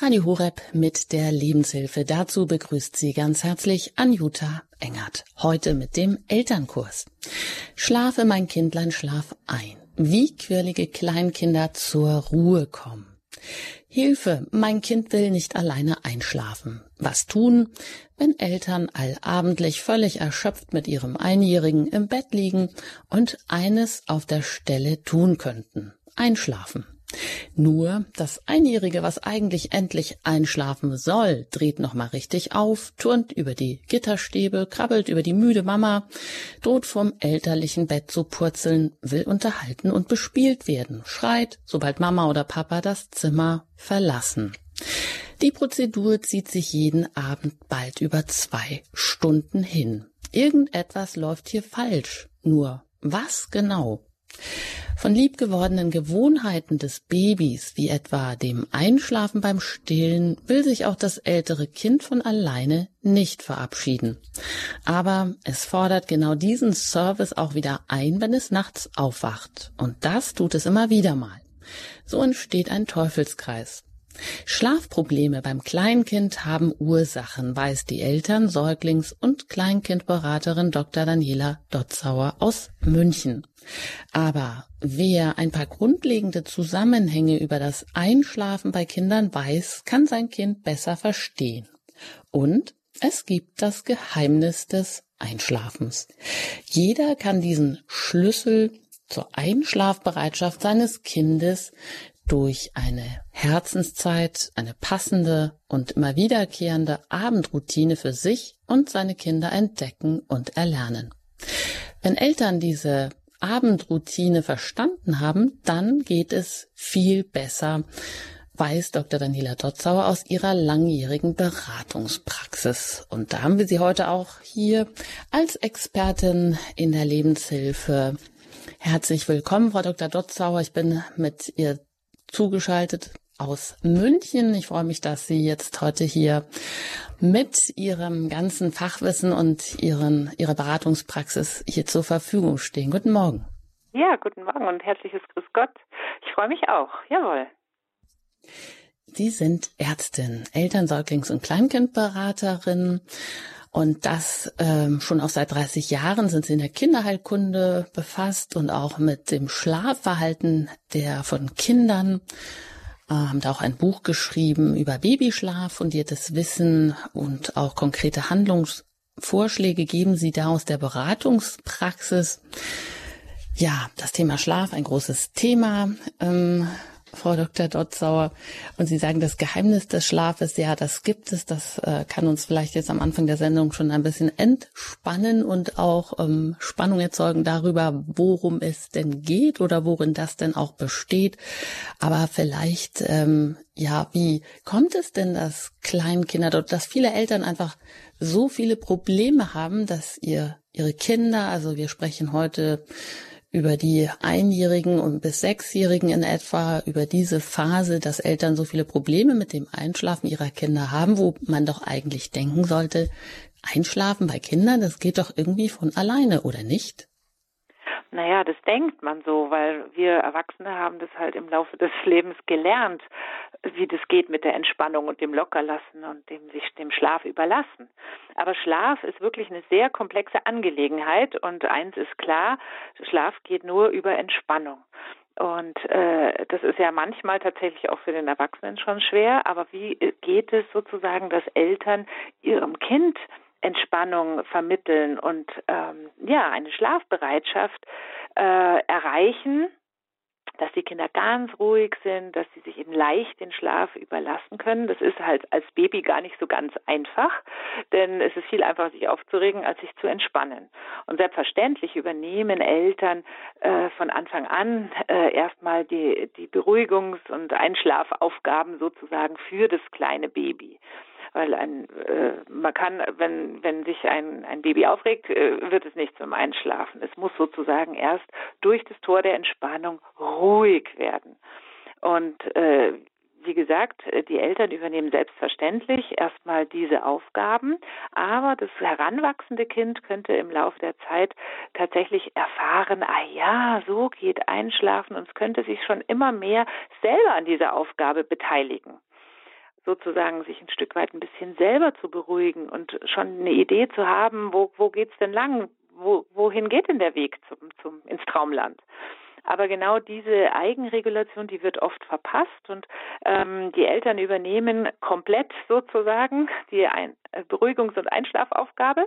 Radio Horeb mit der Lebenshilfe. Dazu begrüßt sie ganz herzlich Anjuta Engert. Heute mit dem Elternkurs. Schlafe, mein Kindlein, schlaf ein. Wie quirlige Kleinkinder zur Ruhe kommen. Hilfe, mein Kind will nicht alleine einschlafen. Was tun, wenn Eltern allabendlich völlig erschöpft mit ihrem Einjährigen im Bett liegen und eines auf der Stelle tun könnten? Einschlafen. Nur das Einjährige, was eigentlich endlich einschlafen soll, dreht nochmal richtig auf, turnt über die Gitterstäbe, krabbelt über die müde Mama, droht vom elterlichen Bett zu purzeln, will unterhalten und bespielt werden, schreit, sobald Mama oder Papa das Zimmer verlassen. Die Prozedur zieht sich jeden Abend bald über zwei Stunden hin. Irgendetwas läuft hier falsch. Nur was genau? Von liebgewordenen Gewohnheiten des Babys, wie etwa dem Einschlafen beim Stillen, will sich auch das ältere Kind von alleine nicht verabschieden. Aber es fordert genau diesen Service auch wieder ein, wenn es nachts aufwacht. Und das tut es immer wieder mal. So entsteht ein Teufelskreis. Schlafprobleme beim Kleinkind haben Ursachen, weiß die Eltern-, Säuglings- und Kleinkindberaterin Dr. Daniela Dotzauer aus München. Aber wer ein paar grundlegende Zusammenhänge über das Einschlafen bei Kindern weiß, kann sein Kind besser verstehen. Und es gibt das Geheimnis des Einschlafens. Jeder kann diesen Schlüssel zur Einschlafbereitschaft seines Kindes durch eine Herzenszeit, eine passende und immer wiederkehrende Abendroutine für sich und seine Kinder entdecken und erlernen. Wenn Eltern diese Abendroutine verstanden haben, dann geht es viel besser, weiß Dr. Daniela Dotzauer aus ihrer langjährigen Beratungspraxis. Und da haben wir sie heute auch hier als Expertin in der Lebenshilfe. Herzlich willkommen, Frau Dr. Dotzauer. Ich bin mit ihr zugeschaltet aus München. Ich freue mich, dass Sie jetzt heute hier mit Ihrem ganzen Fachwissen und Ihren, Ihrer Beratungspraxis hier zur Verfügung stehen. Guten Morgen. Ja, guten Morgen und herzliches Grüß Gott. Ich freue mich auch. Jawohl. Sie sind Ärztin, Eltern-, Säuglings- und Kleinkindberaterin. Und das ähm, schon auch seit 30 Jahren sind sie in der Kinderheilkunde befasst und auch mit dem Schlafverhalten der von Kindern. Äh, haben da auch ein Buch geschrieben über Babyschlaf, fundiertes Wissen und auch konkrete Handlungsvorschläge geben sie da aus der Beratungspraxis. Ja, das Thema Schlaf, ein großes Thema. Ähm, Frau Dr. Dotzauer. Und Sie sagen, das Geheimnis des Schlafes, ja, das gibt es. Das äh, kann uns vielleicht jetzt am Anfang der Sendung schon ein bisschen entspannen und auch ähm, Spannung erzeugen darüber, worum es denn geht oder worin das denn auch besteht. Aber vielleicht, ähm, ja, wie kommt es denn, dass Kleinkinder dort, dass viele Eltern einfach so viele Probleme haben, dass ihr ihre Kinder, also wir sprechen heute über die Einjährigen und bis Sechsjährigen in etwa, über diese Phase, dass Eltern so viele Probleme mit dem Einschlafen ihrer Kinder haben, wo man doch eigentlich denken sollte, Einschlafen bei Kindern, das geht doch irgendwie von alleine, oder nicht? Naja, das denkt man so, weil wir Erwachsene haben das halt im Laufe des Lebens gelernt, wie das geht mit der Entspannung und dem Lockerlassen und dem sich dem Schlaf überlassen. Aber Schlaf ist wirklich eine sehr komplexe Angelegenheit und eins ist klar, Schlaf geht nur über Entspannung. Und äh, das ist ja manchmal tatsächlich auch für den Erwachsenen schon schwer, aber wie geht es sozusagen, dass Eltern ihrem Kind Entspannung vermitteln und ähm, ja eine Schlafbereitschaft äh, erreichen, dass die Kinder ganz ruhig sind, dass sie sich eben leicht den Schlaf überlassen können. Das ist halt als Baby gar nicht so ganz einfach, denn es ist viel einfacher, sich aufzuregen, als sich zu entspannen. Und selbstverständlich übernehmen Eltern äh, von Anfang an äh, erstmal die, die Beruhigungs- und Einschlafaufgaben sozusagen für das kleine Baby weil ein äh, man kann, wenn wenn sich ein ein Baby aufregt, äh, wird es nicht zum Einschlafen. Es muss sozusagen erst durch das Tor der Entspannung ruhig werden. Und äh, wie gesagt, die Eltern übernehmen selbstverständlich erstmal diese Aufgaben, aber das heranwachsende Kind könnte im Laufe der Zeit tatsächlich erfahren, ah ja, so geht Einschlafen und es könnte sich schon immer mehr selber an dieser Aufgabe beteiligen sozusagen sich ein Stück weit ein bisschen selber zu beruhigen und schon eine Idee zu haben, wo, wo geht's denn lang? Wo, wohin geht denn der Weg zum, zum, ins Traumland? Aber genau diese Eigenregulation, die wird oft verpasst und ähm, die Eltern übernehmen komplett sozusagen die Ein Beruhigungs- und Einschlafaufgabe.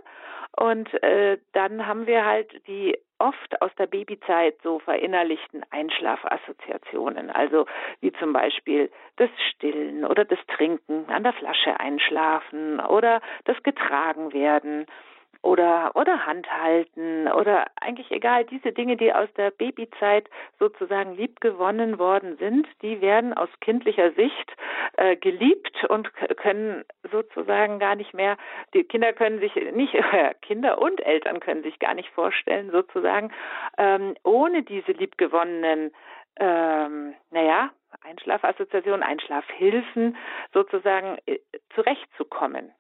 Und äh, dann haben wir halt die oft aus der Babyzeit so verinnerlichten Einschlafassoziationen, also wie zum Beispiel das Stillen oder das Trinken, an der Flasche einschlafen oder das Getragen oder oder Handhalten oder eigentlich egal diese Dinge, die aus der Babyzeit sozusagen liebgewonnen worden sind, die werden aus kindlicher Sicht äh, geliebt und können sozusagen gar nicht mehr. Die Kinder können sich nicht äh, Kinder und Eltern können sich gar nicht vorstellen sozusagen ähm, ohne diese liebgewonnenen ähm, naja, Einschlafassoziationen, Einschlafhilfen sozusagen äh, zurechtzukommen.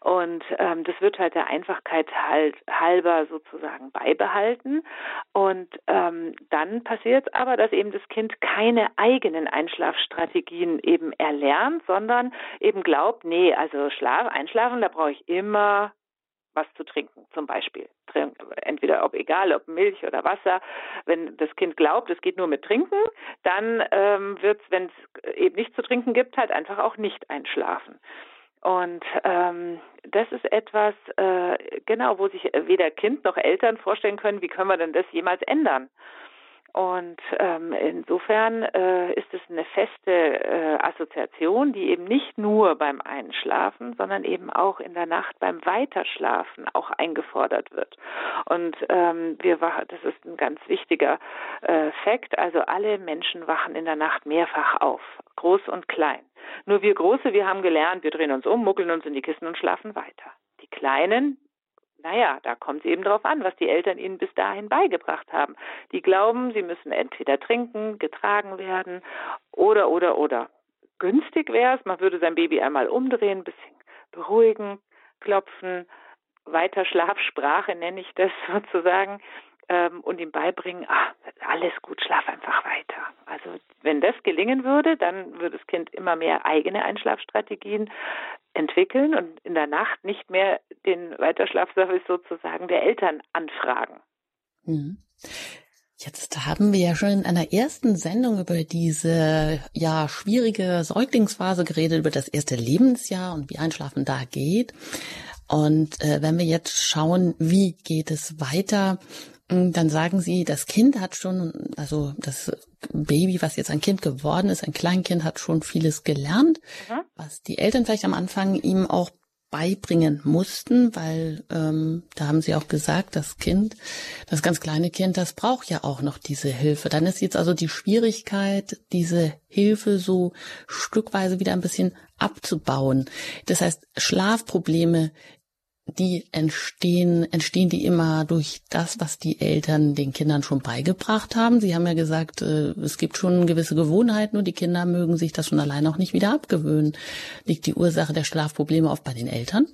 Und ähm, das wird halt der Einfachkeit halt halber sozusagen beibehalten. Und ähm, dann passiert aber, dass eben das Kind keine eigenen Einschlafstrategien eben erlernt, sondern eben glaubt, nee, also Schlaf, Einschlafen, da brauche ich immer was zu trinken, zum Beispiel. Entweder ob egal, ob Milch oder Wasser. Wenn das Kind glaubt, es geht nur mit Trinken, dann ähm, wird es, wenn es eben nichts zu trinken gibt, halt einfach auch nicht einschlafen. Und ähm, das ist etwas, äh, genau, wo sich weder Kind noch Eltern vorstellen können, wie können wir denn das jemals ändern. Und ähm, insofern äh, ist es eine feste äh, Assoziation, die eben nicht nur beim Einschlafen, sondern eben auch in der Nacht beim Weiterschlafen auch eingefordert wird. Und ähm, wir das ist ein ganz wichtiger äh, Fakt. Also alle Menschen wachen in der Nacht mehrfach auf, groß und klein. Nur wir Große, wir haben gelernt, wir drehen uns um, muckeln uns in die Kissen und schlafen weiter. Die Kleinen, naja, da kommt es eben darauf an, was die Eltern ihnen bis dahin beigebracht haben. Die glauben, sie müssen entweder trinken, getragen werden oder, oder, oder. Günstig wäre es, man würde sein Baby einmal umdrehen, ein bisschen beruhigen, klopfen, weiter Schlafsprache nenne ich das sozusagen ähm, und ihm beibringen, ah, alles gut, schlaf einfach weiter. Also wenn das gelingen würde, dann würde das Kind immer mehr eigene Einschlafstrategien entwickeln und in der Nacht nicht mehr den Weiterschlafservice sozusagen der Eltern anfragen. Mhm. Jetzt haben wir ja schon in einer ersten Sendung über diese ja schwierige Säuglingsphase geredet, über das erste Lebensjahr und wie Einschlafen da geht. Und äh, wenn wir jetzt schauen, wie geht es weiter, dann sagen Sie, das Kind hat schon, also das Baby, was jetzt ein Kind geworden ist, ein Kleinkind, hat schon vieles gelernt, mhm. was die Eltern vielleicht am Anfang ihm auch beibringen mussten, weil ähm, da haben sie auch gesagt, das Kind, das ganz kleine Kind, das braucht ja auch noch diese Hilfe. Dann ist jetzt also die Schwierigkeit, diese Hilfe so stückweise wieder ein bisschen abzubauen. Das heißt, Schlafprobleme die entstehen, entstehen die immer durch das, was die Eltern den Kindern schon beigebracht haben. Sie haben ja gesagt, äh, es gibt schon gewisse Gewohnheiten und die Kinder mögen sich das schon allein auch nicht wieder abgewöhnen. Liegt die Ursache der Schlafprobleme oft bei den Eltern?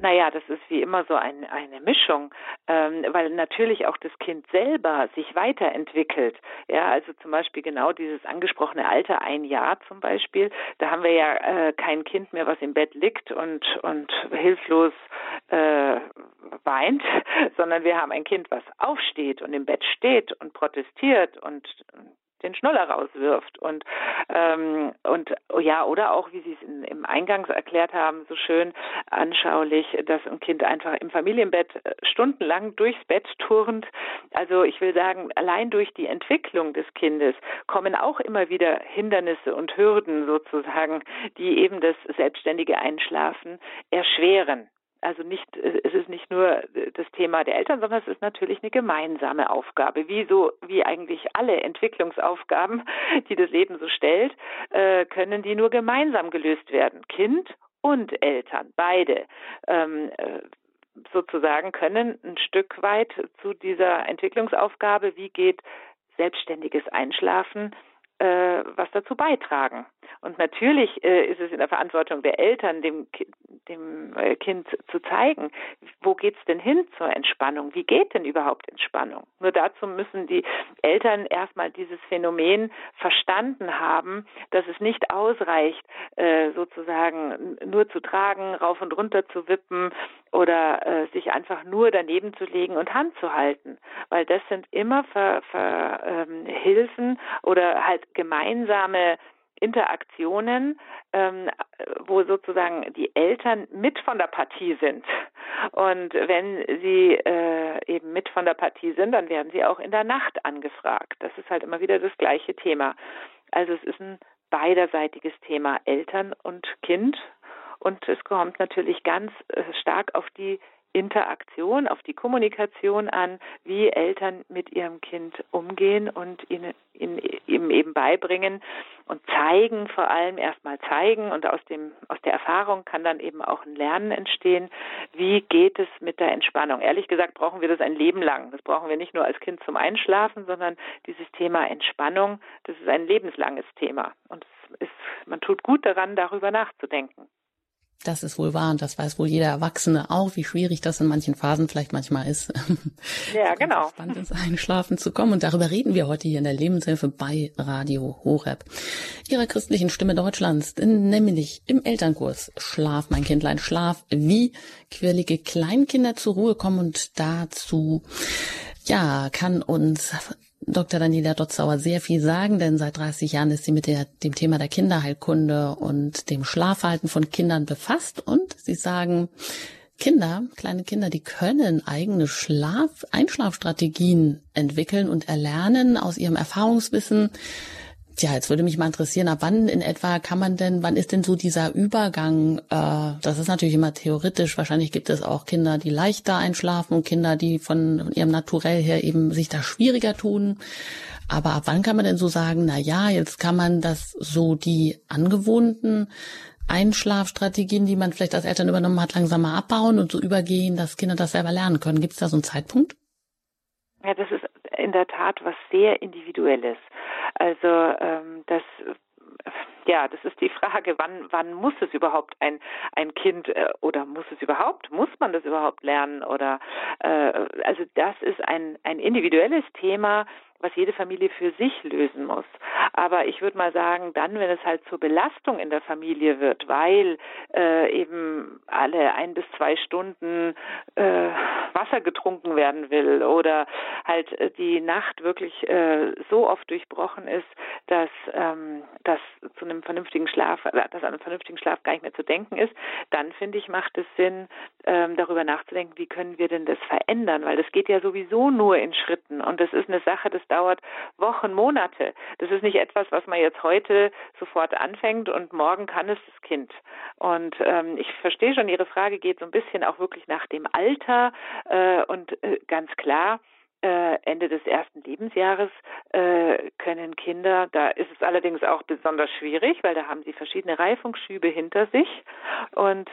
Naja, das ist wie immer so ein, eine Mischung, ähm, weil natürlich auch das Kind selber sich weiterentwickelt. Ja, also zum Beispiel genau dieses angesprochene Alter, ein Jahr zum Beispiel, da haben wir ja äh, kein Kind mehr, was im Bett liegt und, und hilflos äh, weint, sondern wir haben ein Kind, was aufsteht und im Bett steht und protestiert und den Schnuller rauswirft und ähm, und oh ja oder auch wie Sie es in, im Eingangs erklärt haben so schön anschaulich, dass ein Kind einfach im Familienbett äh, stundenlang durchs Bett turnt. Also ich will sagen, allein durch die Entwicklung des Kindes kommen auch immer wieder Hindernisse und Hürden sozusagen, die eben das selbstständige Einschlafen erschweren. Also nicht, es ist nicht nur das Thema der Eltern, sondern es ist natürlich eine gemeinsame Aufgabe. Wie so, wie eigentlich alle Entwicklungsaufgaben, die das Leben so stellt, äh, können die nur gemeinsam gelöst werden. Kind und Eltern, beide. Ähm, äh, sozusagen können ein Stück weit zu dieser Entwicklungsaufgabe, wie geht selbstständiges Einschlafen, äh, was dazu beitragen. Und natürlich äh, ist es in der Verantwortung der Eltern, dem, dem äh, Kind zu zeigen, wo geht's denn hin zur Entspannung? Wie geht denn überhaupt Entspannung? Nur dazu müssen die Eltern erstmal dieses Phänomen verstanden haben, dass es nicht ausreicht, äh, sozusagen nur zu tragen, rauf und runter zu wippen oder äh, sich einfach nur daneben zu legen und Hand zu halten, weil das sind immer Ver, Ver, ähm, Hilfen oder halt gemeinsame Interaktionen, ähm, wo sozusagen die Eltern mit von der Partie sind. Und wenn sie äh, eben mit von der Partie sind, dann werden sie auch in der Nacht angefragt. Das ist halt immer wieder das gleiche Thema. Also es ist ein beiderseitiges Thema Eltern und Kind. Und es kommt natürlich ganz äh, stark auf die Interaktion, auf die Kommunikation an, wie Eltern mit ihrem Kind umgehen und ihnen, ihnen eben beibringen und zeigen, vor allem erstmal zeigen und aus dem, aus der Erfahrung kann dann eben auch ein Lernen entstehen. Wie geht es mit der Entspannung? Ehrlich gesagt brauchen wir das ein Leben lang. Das brauchen wir nicht nur als Kind zum Einschlafen, sondern dieses Thema Entspannung, das ist ein lebenslanges Thema und es ist, man tut gut daran, darüber nachzudenken. Das ist wohl wahr und das weiß wohl jeder Erwachsene auch, wie schwierig das in manchen Phasen vielleicht manchmal ist. Ja, genau. Spannend ins Einschlafen zu kommen und darüber reden wir heute hier in der Lebenshilfe bei Radio Horeb. Ihrer christlichen Stimme Deutschlands, nämlich im Elternkurs Schlaf, mein Kindlein, Schlaf, wie quirlige Kleinkinder zur Ruhe kommen und dazu ja, kann uns Dr. Daniela Dotzauer sehr viel sagen, denn seit 30 Jahren ist sie mit der, dem Thema der Kinderheilkunde und dem Schlafverhalten von Kindern befasst und sie sagen, Kinder, kleine Kinder, die können eigene Schlaf, Einschlafstrategien entwickeln und erlernen aus ihrem Erfahrungswissen, Tja, jetzt würde mich mal interessieren, ab wann in etwa kann man denn, wann ist denn so dieser Übergang? Äh, das ist natürlich immer theoretisch. Wahrscheinlich gibt es auch Kinder, die leichter einschlafen und Kinder, die von ihrem Naturell her eben sich da schwieriger tun. Aber ab wann kann man denn so sagen, na ja, jetzt kann man das so die angewohnten Einschlafstrategien, die man vielleicht als Eltern übernommen hat, langsamer abbauen und so übergehen, dass Kinder das selber lernen können. Gibt es da so einen Zeitpunkt? Ja, das ist in der Tat was sehr Individuelles. Also ähm, das ja, das ist die Frage, wann, wann muss es überhaupt ein, ein Kind äh, oder muss es überhaupt, muss man das überhaupt lernen? Oder äh, also das ist ein, ein individuelles Thema, was jede Familie für sich lösen muss. Aber ich würde mal sagen, dann, wenn es halt zur Belastung in der Familie wird, weil äh, eben alle ein bis zwei Stunden äh, Wasser getrunken werden will oder halt äh, die Nacht wirklich äh, so oft durchbrochen ist, dass ähm, das zu einem vernünftigen Schlaf, äh, dass an einem vernünftigen Schlaf gar nicht mehr zu denken ist, dann finde ich, macht es Sinn, ähm, darüber nachzudenken, wie können wir denn das verändern, weil das geht ja sowieso nur in Schritten und das ist eine Sache des dauert Wochen, Monate. Das ist nicht etwas, was man jetzt heute sofort anfängt und morgen kann es das Kind. Und ähm, ich verstehe schon, Ihre Frage geht so ein bisschen auch wirklich nach dem Alter äh, und äh, ganz klar, äh, Ende des ersten Lebensjahres äh, können Kinder, da ist es allerdings auch besonders schwierig, weil da haben sie verschiedene Reifungsschübe hinter sich und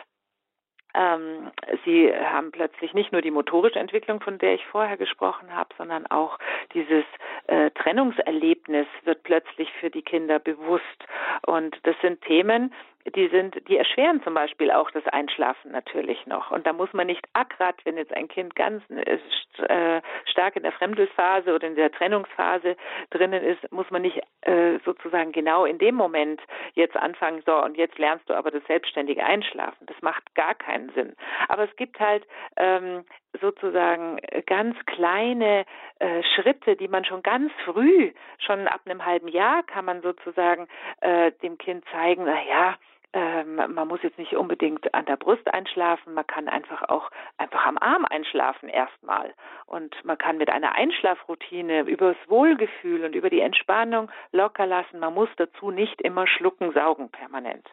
ähm, sie haben plötzlich nicht nur die motorische Entwicklung, von der ich vorher gesprochen habe, sondern auch dieses äh, Trennungserlebnis wird plötzlich für die Kinder bewusst. Und das sind Themen, die sind, die erschweren zum Beispiel auch das Einschlafen natürlich noch. Und da muss man nicht akkurat, wenn jetzt ein Kind ganz äh, stark in der Fremdelsphase oder in der Trennungsphase drinnen ist, muss man nicht äh, sozusagen genau in dem Moment jetzt anfangen, so und jetzt lernst du aber das selbstständige Einschlafen. Das macht gar keinen Sinn. Aber es gibt halt ähm, sozusagen ganz kleine äh, Schritte, die man schon ganz früh, schon ab einem halben Jahr kann man sozusagen äh, dem Kind zeigen, na ja, ähm, man muss jetzt nicht unbedingt an der Brust einschlafen, man kann einfach auch einfach am Arm einschlafen erstmal. Und man kann mit einer Einschlafroutine über das Wohlgefühl und über die Entspannung locker lassen. Man muss dazu nicht immer schlucken, saugen permanent.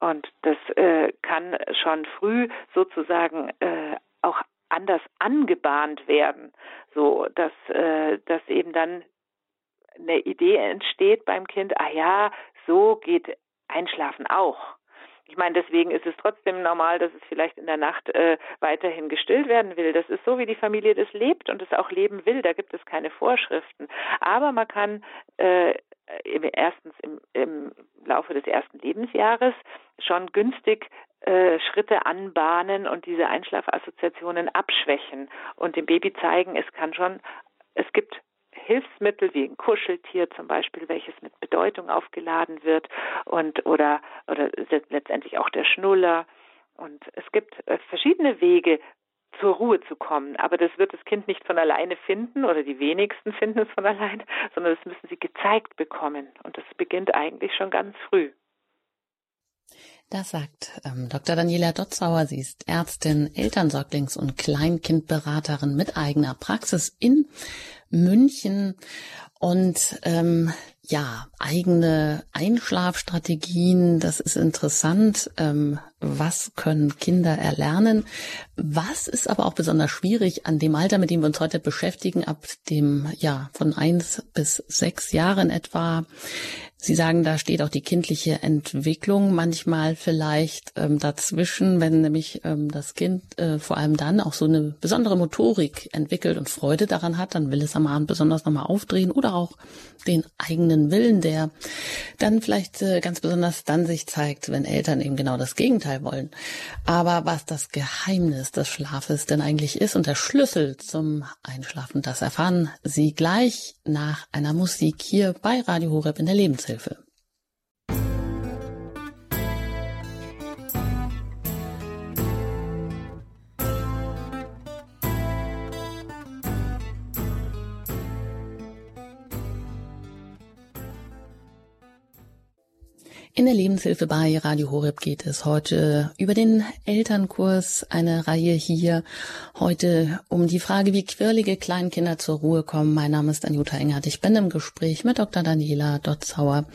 Und das äh, kann schon früh sozusagen äh, auch anders angebahnt werden, so dass, äh, dass eben dann eine Idee entsteht beim Kind, ah ja, so geht Einschlafen auch. Ich meine, deswegen ist es trotzdem normal, dass es vielleicht in der Nacht äh, weiterhin gestillt werden will. Das ist so, wie die Familie das lebt und es auch leben will. Da gibt es keine Vorschriften. Aber man kann äh, erstens im, im Laufe des ersten Lebensjahres schon günstig äh, Schritte anbahnen und diese Einschlafassoziationen abschwächen und dem Baby zeigen, es kann schon, es gibt Hilfsmittel wie ein Kuscheltier zum Beispiel, welches mit Bedeutung aufgeladen wird und oder oder letztendlich auch der Schnuller. Und es gibt äh, verschiedene Wege, zur Ruhe zu kommen. Aber das wird das Kind nicht von alleine finden oder die wenigsten finden es von alleine, sondern das müssen sie gezeigt bekommen. Und das beginnt eigentlich schon ganz früh. Das sagt ähm, Dr. Daniela Dotzauer. Sie ist Ärztin, Elternsäuglings- und Kleinkindberaterin mit eigener Praxis in München und ähm, ja, eigene Einschlafstrategien, das ist interessant. Ähm, was können Kinder erlernen? Was ist aber auch besonders schwierig an dem Alter, mit dem wir uns heute beschäftigen, ab dem, ja, von eins bis sechs Jahren etwa, Sie sagen, da steht auch die kindliche Entwicklung manchmal vielleicht ähm, dazwischen, wenn nämlich ähm, das Kind äh, vor allem dann auch so eine besondere Motorik entwickelt und Freude daran hat, dann will es am Abend besonders nochmal aufdrehen oder auch den eigenen Willen, der dann vielleicht äh, ganz besonders dann sich zeigt, wenn Eltern eben genau das Gegenteil wollen. Aber was das Geheimnis des Schlafes denn eigentlich ist und der Schlüssel zum Einschlafen, das erfahren Sie gleich nach einer Musik hier bei Radio Horeb in der Lebenshilfe. In der Lebenshilfe bei Radio Horeb geht es heute über den Elternkurs, eine Reihe hier. Heute um die Frage, wie quirlige Kleinkinder zur Ruhe kommen. Mein Name ist Anjuta Engert. Ich bin im Gespräch mit Dr. Daniela Dotzauer.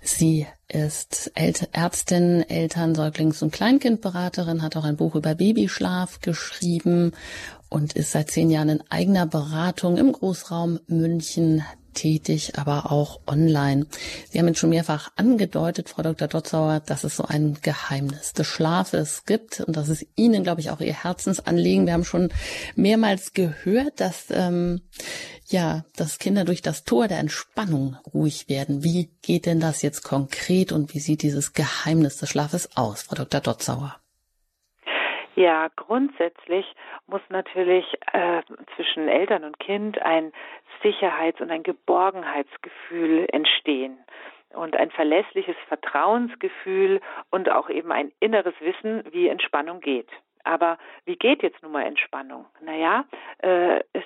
Sie ist Ärztin, Eltern, Säuglings- und Kleinkindberaterin, hat auch ein Buch über Babyschlaf geschrieben und ist seit zehn Jahren in eigener Beratung im Großraum München tätig, aber auch online. Sie haben es schon mehrfach angedeutet, Frau Dr. Dotzauer, dass es so ein Geheimnis des Schlafes gibt und das ist Ihnen, glaube ich, auch Ihr Herzensanliegen. Wir haben schon mehrmals gehört, dass ähm, ja, dass Kinder durch das Tor der Entspannung ruhig werden. Wie geht denn das jetzt konkret und wie sieht dieses Geheimnis des Schlafes aus, Frau Dr. Dotzauer? Ja, grundsätzlich muss natürlich äh, zwischen Eltern und Kind ein Sicherheits- und ein Geborgenheitsgefühl entstehen und ein verlässliches Vertrauensgefühl und auch eben ein inneres Wissen, wie Entspannung geht. Aber wie geht jetzt nun mal Entspannung? Naja, äh, es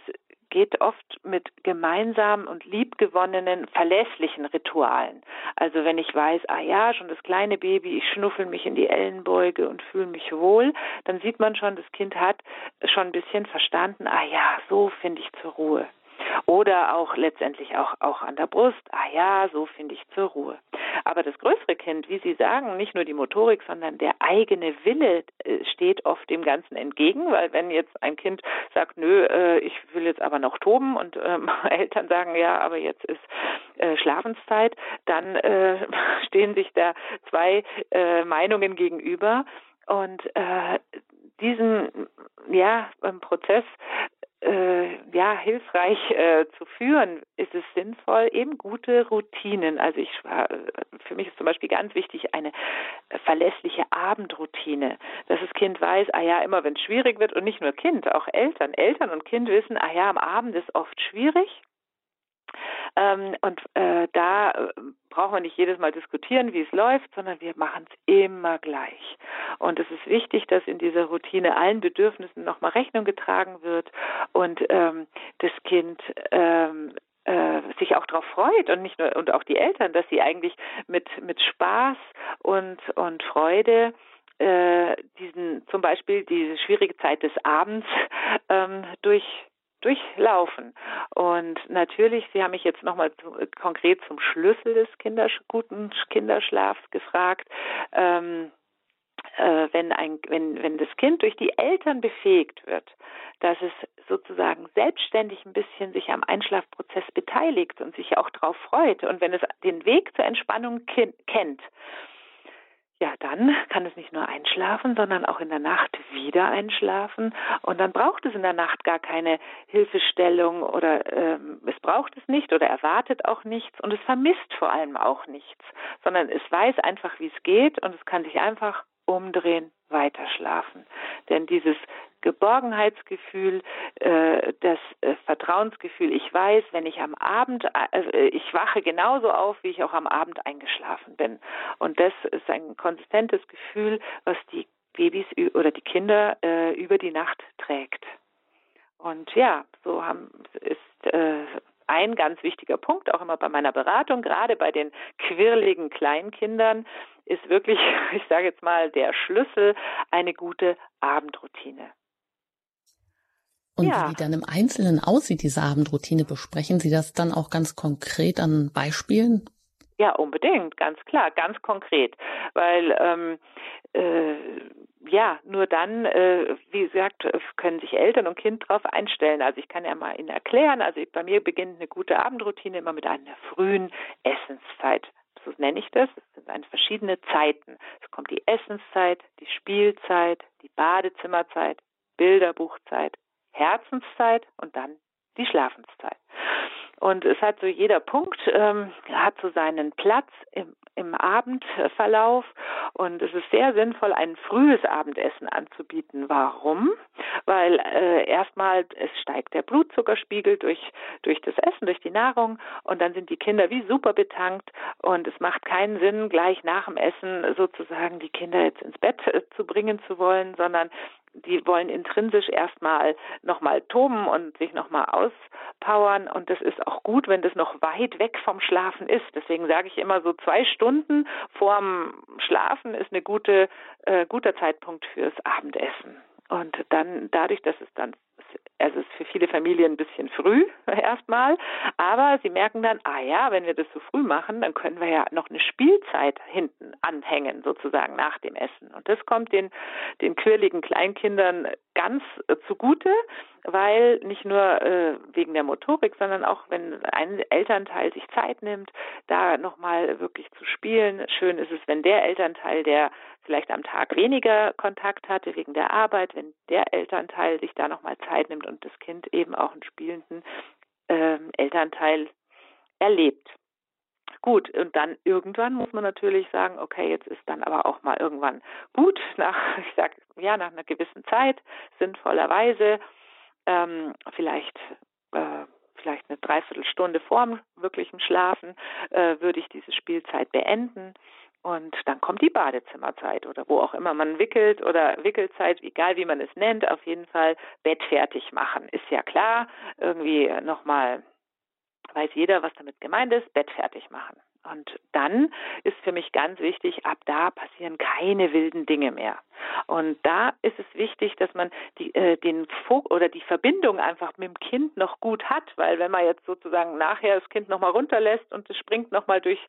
geht oft mit gemeinsamen und liebgewonnenen, verlässlichen Ritualen. Also wenn ich weiß, ah ja, schon das kleine Baby, ich schnuffel mich in die Ellenbeuge und fühle mich wohl, dann sieht man schon, das Kind hat schon ein bisschen verstanden, ah ja, so finde ich zur Ruhe. Oder auch letztendlich auch, auch an der Brust. Ah ja, so finde ich zur Ruhe. Aber das größere Kind, wie Sie sagen, nicht nur die Motorik, sondern der eigene Wille äh, steht oft dem Ganzen entgegen, weil wenn jetzt ein Kind sagt, nö, äh, ich will jetzt aber noch toben und ähm, Eltern sagen, ja, aber jetzt ist äh, Schlafenszeit, dann stehen sich da zwei Meinungen gegenüber und diesen ja, Prozess äh, ja hilfreich äh, zu führen, ist es sinnvoll, eben gute Routinen. Also ich für mich ist zum Beispiel ganz wichtig eine verlässliche Abendroutine, dass das Kind weiß, ah ja, immer wenn es schwierig wird und nicht nur Kind, auch Eltern, Eltern und Kind wissen, ah ja, am Abend ist oft schwierig ähm, und äh, da äh, brauchen wir nicht jedes Mal diskutieren, wie es läuft, sondern wir machen es immer gleich. Und es ist wichtig, dass in dieser Routine allen Bedürfnissen nochmal Rechnung getragen wird und ähm, das Kind ähm, äh, sich auch darauf freut und nicht nur und auch die Eltern, dass sie eigentlich mit mit Spaß und und Freude äh, diesen zum Beispiel diese schwierige Zeit des Abends ähm, durch durchlaufen. Und natürlich, Sie haben mich jetzt nochmal konkret zum Schlüssel des Kindersch guten Kinderschlafs gefragt. Ähm, äh, wenn, ein, wenn, wenn das Kind durch die Eltern befähigt wird, dass es sozusagen selbstständig ein bisschen sich am Einschlafprozess beteiligt und sich auch darauf freut und wenn es den Weg zur Entspannung kennt, ja, dann kann es nicht nur einschlafen, sondern auch in der Nacht wieder einschlafen. Und dann braucht es in der Nacht gar keine Hilfestellung oder ähm, es braucht es nicht oder erwartet auch nichts und es vermisst vor allem auch nichts, sondern es weiß einfach, wie es geht und es kann sich einfach umdrehen, weiter schlafen. Denn dieses Geborgenheitsgefühl, äh, das Vertrauensgefühl, ich weiß, wenn ich am Abend, äh, ich wache genauso auf, wie ich auch am Abend eingeschlafen bin. Und das ist ein konsistentes Gefühl, was die Babys oder die Kinder äh, über die Nacht trägt. Und ja, so haben, ist äh, ein ganz wichtiger Punkt, auch immer bei meiner Beratung, gerade bei den quirligen Kleinkindern, ist wirklich, ich sage jetzt mal, der Schlüssel eine gute Abendroutine. Und ja. wie die dann im Einzelnen aussieht, diese Abendroutine, besprechen Sie das dann auch ganz konkret an Beispielen? Ja, unbedingt, ganz klar, ganz konkret, weil ähm, äh, ja, nur dann, äh, wie gesagt, können sich Eltern und Kind darauf einstellen. Also ich kann ja mal Ihnen erklären, also bei mir beginnt eine gute Abendroutine immer mit einer frühen Essenszeit. So nenne ich das. Das sind verschiedene Zeiten. Es kommt die Essenszeit, die Spielzeit, die Badezimmerzeit, Bilderbuchzeit, Herzenszeit und dann die Schlafenszeit. Und es hat so jeder Punkt, ähm, hat so seinen Platz im, im Abendverlauf. Und es ist sehr sinnvoll, ein frühes Abendessen anzubieten. Warum? Weil äh, erstmal es steigt der Blutzuckerspiegel durch, durch das Essen, durch die Nahrung. Und dann sind die Kinder wie super betankt. Und es macht keinen Sinn, gleich nach dem Essen sozusagen die Kinder jetzt ins Bett äh, zu bringen zu wollen, sondern die wollen intrinsisch erstmal nochmal toben und sich nochmal auspowern und das ist auch gut, wenn das noch weit weg vom Schlafen ist. Deswegen sage ich immer so zwei Stunden vorm Schlafen ist eine gute, äh, guter Zeitpunkt fürs Abendessen. Und dann dadurch, dass es dann es ist für viele Familien ein bisschen früh erstmal, aber sie merken dann, ah ja, wenn wir das so früh machen, dann können wir ja noch eine Spielzeit hinten anhängen, sozusagen nach dem Essen. Und das kommt den, den quirligen Kleinkindern ganz äh, zugute, weil nicht nur äh, wegen der Motorik, sondern auch wenn ein Elternteil sich Zeit nimmt, da nochmal wirklich zu spielen. Schön ist es, wenn der Elternteil, der vielleicht am Tag weniger Kontakt hatte wegen der Arbeit, wenn der Elternteil sich da nochmal Zeit nimmt und das Kind eben auch einen spielenden äh, Elternteil erlebt. Gut, und dann irgendwann muss man natürlich sagen, okay, jetzt ist dann aber auch mal irgendwann gut, nach, ich sag, ja, nach einer gewissen Zeit, sinnvollerweise, ähm, vielleicht, äh, vielleicht eine Dreiviertelstunde vorm wirklichen Schlafen, äh, würde ich diese Spielzeit beenden. Und dann kommt die Badezimmerzeit oder wo auch immer man wickelt oder Wickelzeit, egal wie man es nennt, auf jeden Fall Bett fertig machen. Ist ja klar, irgendwie nochmal weiß jeder, was damit gemeint ist, Bett fertig machen. Und dann ist für mich ganz wichtig, ab da passieren keine wilden Dinge mehr. Und da ist es wichtig, dass man die, äh, den Vog oder die Verbindung einfach mit dem Kind noch gut hat, weil wenn man jetzt sozusagen nachher das Kind nochmal runterlässt und es springt nochmal durch,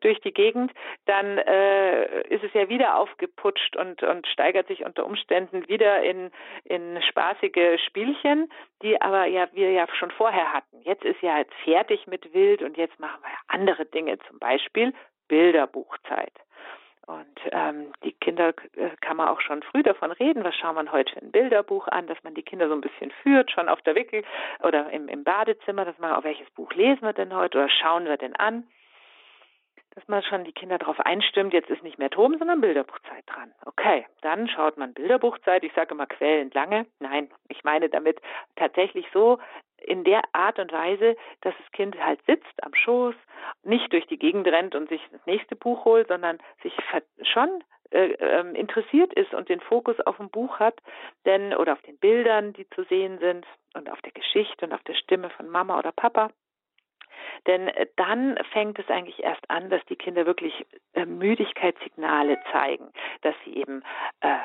durch die Gegend, dann äh, ist es ja wieder aufgeputscht und, und steigert sich unter Umständen wieder in, in spaßige Spielchen, die aber ja wir ja schon vorher hatten. Jetzt ist ja jetzt fertig mit Wild und jetzt machen wir andere Dinge, zum Beispiel Bilderbuchzeit. Und ähm, die Kinder äh, kann man auch schon früh davon reden, was schauen wir heute für ein Bilderbuch an, dass man die Kinder so ein bisschen führt, schon auf der Wickel oder im, im Badezimmer, dass man, auf welches Buch lesen wir denn heute oder schauen wir denn an dass man schon die Kinder darauf einstimmt, jetzt ist nicht mehr Toben, sondern Bilderbuchzeit dran. Okay, dann schaut man Bilderbuchzeit. Ich sage immer quälend lange. Nein, ich meine damit tatsächlich so in der Art und Weise, dass das Kind halt sitzt am Schoß, nicht durch die Gegend rennt und sich das nächste Buch holt, sondern sich schon äh, ähm, interessiert ist und den Fokus auf dem Buch hat, denn oder auf den Bildern, die zu sehen sind und auf der Geschichte und auf der Stimme von Mama oder Papa. Denn äh, dann fängt es eigentlich erst an, dass die Kinder wirklich äh, Müdigkeitssignale zeigen, dass sie eben äh,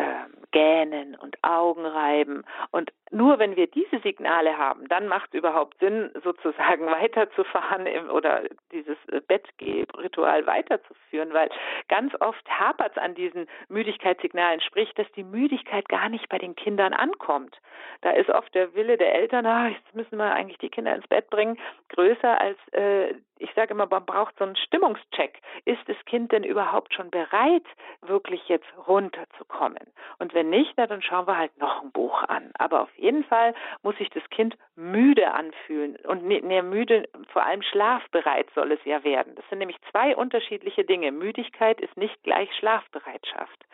äh, gähnen und Augen reiben. Und nur wenn wir diese Signale haben, dann macht es überhaupt Sinn, sozusagen weiterzufahren im, oder dieses äh, Bettgehritual weiterzuführen, weil ganz oft hapert es an diesen Müdigkeitssignalen, sprich, dass die Müdigkeit gar nicht bei den Kindern ankommt. Da ist oft der Wille der Eltern, ah, jetzt müssen wir eigentlich die Kinder ins Bett bringen, größer als äh, ich sage immer, man braucht so einen Stimmungscheck. Ist das Kind denn überhaupt schon bereit, wirklich jetzt runterzukommen? Und wenn nicht, na, dann schauen wir halt noch ein Buch an. Aber auf jeden Fall muss sich das Kind müde anfühlen und ne, müde, vor allem schlafbereit soll es ja werden. Das sind nämlich zwei unterschiedliche Dinge. Müdigkeit ist nicht gleich Schlafbereitschaft.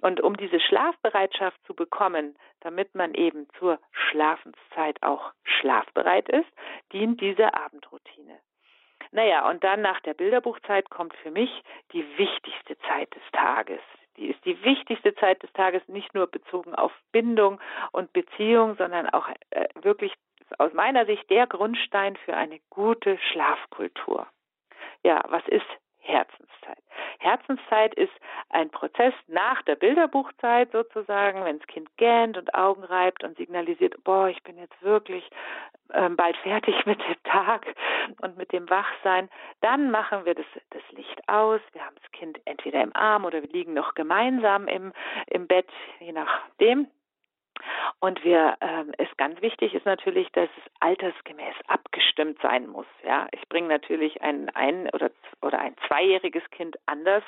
Und um diese Schlafbereitschaft zu bekommen, damit man eben zur Schlafenszeit auch schlafbereit ist, dient diese Abendroutine. Naja, und dann nach der Bilderbuchzeit kommt für mich die wichtigste Zeit des Tages. Die ist die wichtigste Zeit des Tages, nicht nur bezogen auf Bindung und Beziehung, sondern auch äh, wirklich aus meiner Sicht der Grundstein für eine gute Schlafkultur. Ja, was ist Herzenszeit. Herzenszeit ist ein Prozess nach der Bilderbuchzeit sozusagen, wenn das Kind gähnt und Augen reibt und signalisiert, boah, ich bin jetzt wirklich ähm, bald fertig mit dem Tag und mit dem Wachsein. Dann machen wir das, das Licht aus. Wir haben das Kind entweder im Arm oder wir liegen noch gemeinsam im, im Bett, je nachdem. Und wir, ähm, ist ganz wichtig ist natürlich, dass es altersgemäß abgestimmt sein muss. Ja, ich bringe natürlich ein ein oder oder ein zweijähriges Kind anders,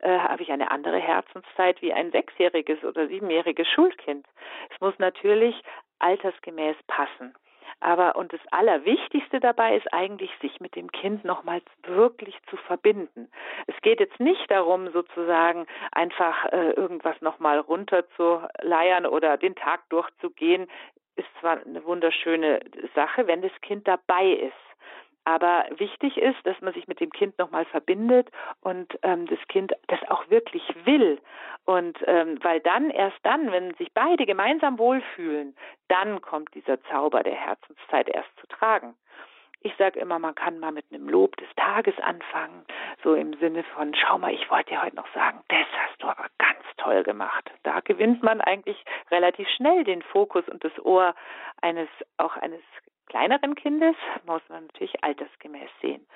äh, habe ich eine andere Herzenszeit wie ein sechsjähriges oder siebenjähriges Schulkind. Es muss natürlich altersgemäß passen. Aber und das Allerwichtigste dabei ist eigentlich, sich mit dem Kind nochmals wirklich zu verbinden. Es geht jetzt nicht darum, sozusagen einfach äh, irgendwas nochmal runterzuleiern oder den Tag durchzugehen. Ist zwar eine wunderschöne Sache, wenn das Kind dabei ist. Aber wichtig ist, dass man sich mit dem Kind nochmal verbindet und ähm, das Kind das auch wirklich will. Und ähm, weil dann, erst dann, wenn sich beide gemeinsam wohlfühlen, dann kommt dieser Zauber der Herzenszeit erst zu tragen. Ich sage immer, man kann mal mit einem Lob des Tages anfangen, so im Sinne von, schau mal, ich wollte dir heute noch sagen, das hast du aber ganz toll gemacht. Da gewinnt man eigentlich relativ schnell den Fokus und das Ohr eines, auch eines kleineren Kindes muss man natürlich altersgemäß sehen.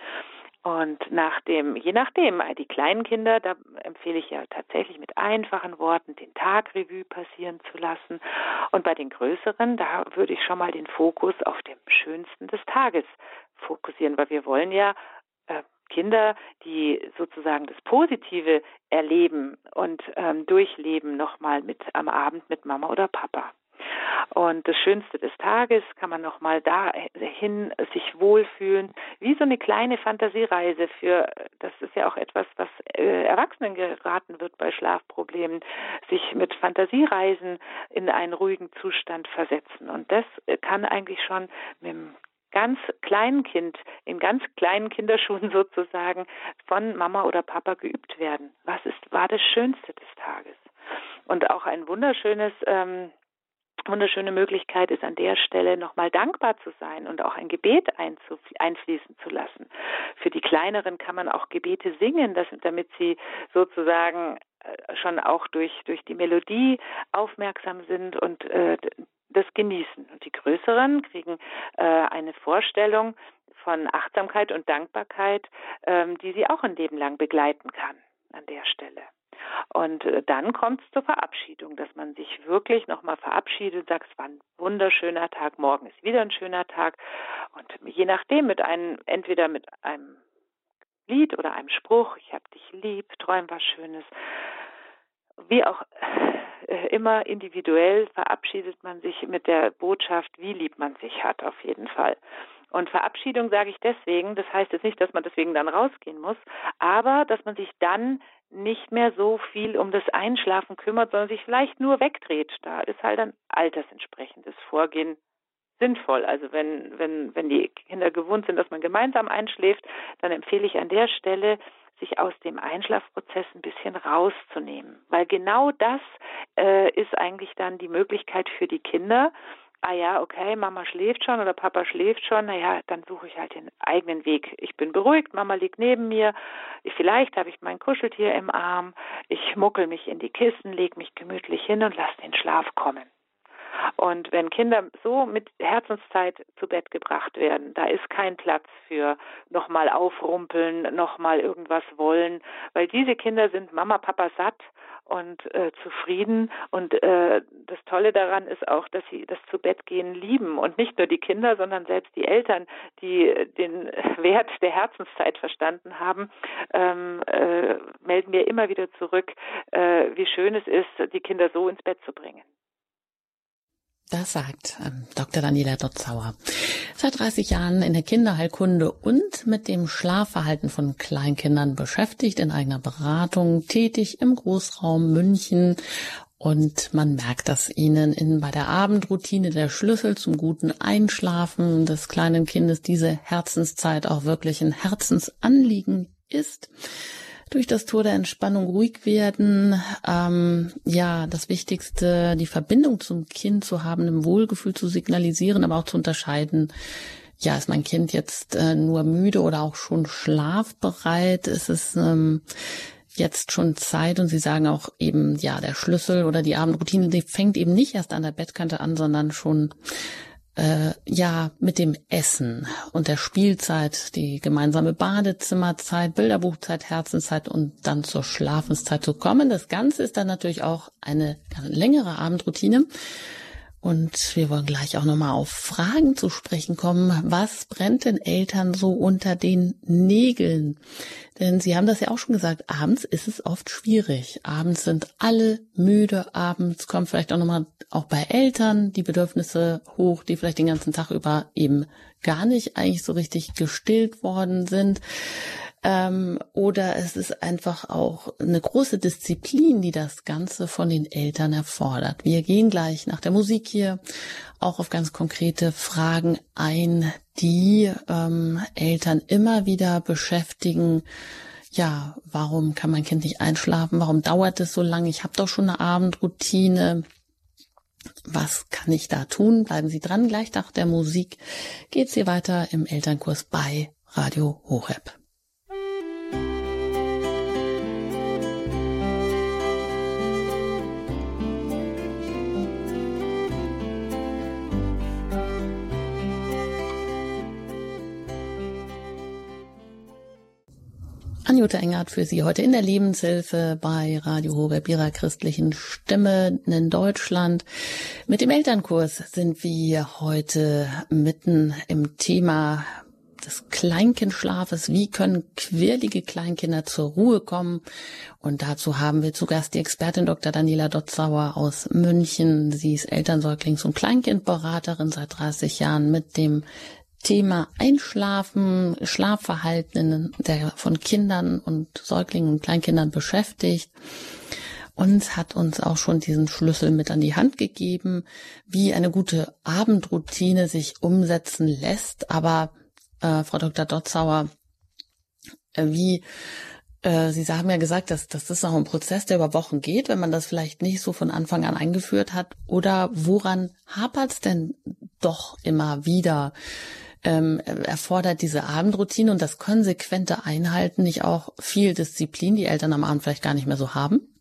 Und nach dem, je nachdem, die kleinen Kinder, da empfehle ich ja tatsächlich mit einfachen Worten den Tag Revue passieren zu lassen. Und bei den größeren, da würde ich schon mal den Fokus auf dem Schönsten des Tages fokussieren, weil wir wollen ja äh, Kinder, die sozusagen das Positive erleben und ähm, durchleben, nochmal mit am Abend mit Mama oder Papa. Und das Schönste des Tages kann man nochmal dahin sich wohlfühlen, wie so eine kleine Fantasiereise für, das ist ja auch etwas, was äh, Erwachsenen geraten wird bei Schlafproblemen, sich mit Fantasiereisen in einen ruhigen Zustand versetzen. Und das kann eigentlich schon mit dem ganz kleinen Kind, in ganz kleinen Kinderschuhen sozusagen von Mama oder Papa geübt werden. Was ist, war das Schönste des Tages? Und auch ein wunderschönes ähm, wunderschöne Möglichkeit ist an der Stelle nochmal dankbar zu sein und auch ein Gebet einfließen zu lassen. Für die Kleineren kann man auch Gebete singen, das, damit sie sozusagen äh, schon auch durch, durch die Melodie aufmerksam sind und äh, das genießen. Und die Größeren kriegen äh, eine Vorstellung von Achtsamkeit und Dankbarkeit, ähm, die sie auch ein Leben lang begleiten kann an der Stelle. Und äh, dann kommt es zur Verabschiedung, dass man sich wirklich nochmal verabschiedet, sagt, es war ein wunderschöner Tag, morgen ist wieder ein schöner Tag. Und je nachdem mit einem, entweder mit einem Lied oder einem Spruch, ich hab dich lieb, träum was Schönes, wie auch äh, immer individuell verabschiedet man sich mit der Botschaft, wie lieb man sich hat, auf jeden Fall. Und Verabschiedung sage ich deswegen, das heißt jetzt nicht, dass man deswegen dann rausgehen muss, aber dass man sich dann nicht mehr so viel um das Einschlafen kümmert, sondern sich vielleicht nur wegdreht. Da ist halt ein altersentsprechendes Vorgehen sinnvoll. Also wenn, wenn, wenn die Kinder gewohnt sind, dass man gemeinsam einschläft, dann empfehle ich an der Stelle, sich aus dem Einschlafprozess ein bisschen rauszunehmen. Weil genau das äh, ist eigentlich dann die Möglichkeit für die Kinder, ah ja, okay, Mama schläft schon oder Papa schläft schon, naja, dann suche ich halt den eigenen Weg. Ich bin beruhigt, Mama liegt neben mir, vielleicht habe ich mein Kuscheltier im Arm, ich muckel mich in die Kissen, lege mich gemütlich hin und lasse den Schlaf kommen. Und wenn Kinder so mit Herzenszeit zu Bett gebracht werden, da ist kein Platz für nochmal aufrumpeln, nochmal irgendwas wollen, weil diese Kinder sind Mama, Papa satt und äh, zufrieden. Und äh, das Tolle daran ist auch, dass sie das zu Bett gehen lieben und nicht nur die Kinder, sondern selbst die Eltern, die den Wert der Herzenszeit verstanden haben, ähm, äh, melden mir immer wieder zurück, äh, wie schön es ist, die Kinder so ins Bett zu bringen. Das sagt ähm, Dr. Daniela Dotzauer. Seit 30 Jahren in der Kinderheilkunde und mit dem Schlafverhalten von Kleinkindern beschäftigt, in eigener Beratung tätig im Großraum München. Und man merkt, dass ihnen in, bei der Abendroutine der Schlüssel zum guten Einschlafen des kleinen Kindes diese Herzenszeit auch wirklich ein Herzensanliegen ist durch das Tor der Entspannung ruhig werden. Ähm, ja, das Wichtigste, die Verbindung zum Kind zu haben, im Wohlgefühl zu signalisieren, aber auch zu unterscheiden. Ja, ist mein Kind jetzt äh, nur müde oder auch schon schlafbereit? Ist es ähm, jetzt schon Zeit? Und Sie sagen auch eben, ja, der Schlüssel oder die Abendroutine, die fängt eben nicht erst an der Bettkante an, sondern schon äh, ja mit dem Essen und der Spielzeit, die gemeinsame Badezimmerzeit, Bilderbuchzeit, Herzenszeit und dann zur Schlafenszeit zu kommen. Das Ganze ist dann natürlich auch eine längere Abendroutine. Und wir wollen gleich auch nochmal auf Fragen zu sprechen kommen. Was brennt den Eltern so unter den Nägeln? Denn Sie haben das ja auch schon gesagt, abends ist es oft schwierig. Abends sind alle müde, abends kommen vielleicht auch nochmal auch bei Eltern die Bedürfnisse hoch, die vielleicht den ganzen Tag über eben gar nicht eigentlich so richtig gestillt worden sind ähm, oder es ist einfach auch eine große Disziplin, die das Ganze von den Eltern erfordert. Wir gehen gleich nach der Musik hier auch auf ganz konkrete Fragen ein, die ähm, Eltern immer wieder beschäftigen. Ja, warum kann mein Kind nicht einschlafen? Warum dauert es so lange? Ich habe doch schon eine Abendroutine. Was kann ich da tun? Bleiben Sie dran. Gleich nach der Musik geht's hier weiter im Elternkurs bei Radio Horeb. Anjuta Engert für Sie heute in der Lebenshilfe bei Radio Horeb Ihrer christlichen Stimme in Deutschland. Mit dem Elternkurs sind wir heute mitten im Thema des Kleinkindschlafes. Wie können quirlige Kleinkinder zur Ruhe kommen? Und dazu haben wir zu Gast die Expertin Dr. Daniela Dotzauer aus München. Sie ist Elternsäuglings- und Kleinkindberaterin seit 30 Jahren mit dem Thema Einschlafen, Schlafverhalten der von Kindern und Säuglingen und Kleinkindern beschäftigt und hat uns auch schon diesen Schlüssel mit an die Hand gegeben, wie eine gute Abendroutine sich umsetzen lässt. Aber äh, Frau Dr. Dotzauer, äh, wie äh, Sie haben ja gesagt, dass, dass das auch ein Prozess, der über Wochen geht, wenn man das vielleicht nicht so von Anfang an eingeführt hat. Oder woran hapert es denn doch immer wieder? Ähm, erfordert diese Abendroutine und das konsequente Einhalten nicht auch viel Disziplin, die Eltern am Abend vielleicht gar nicht mehr so haben?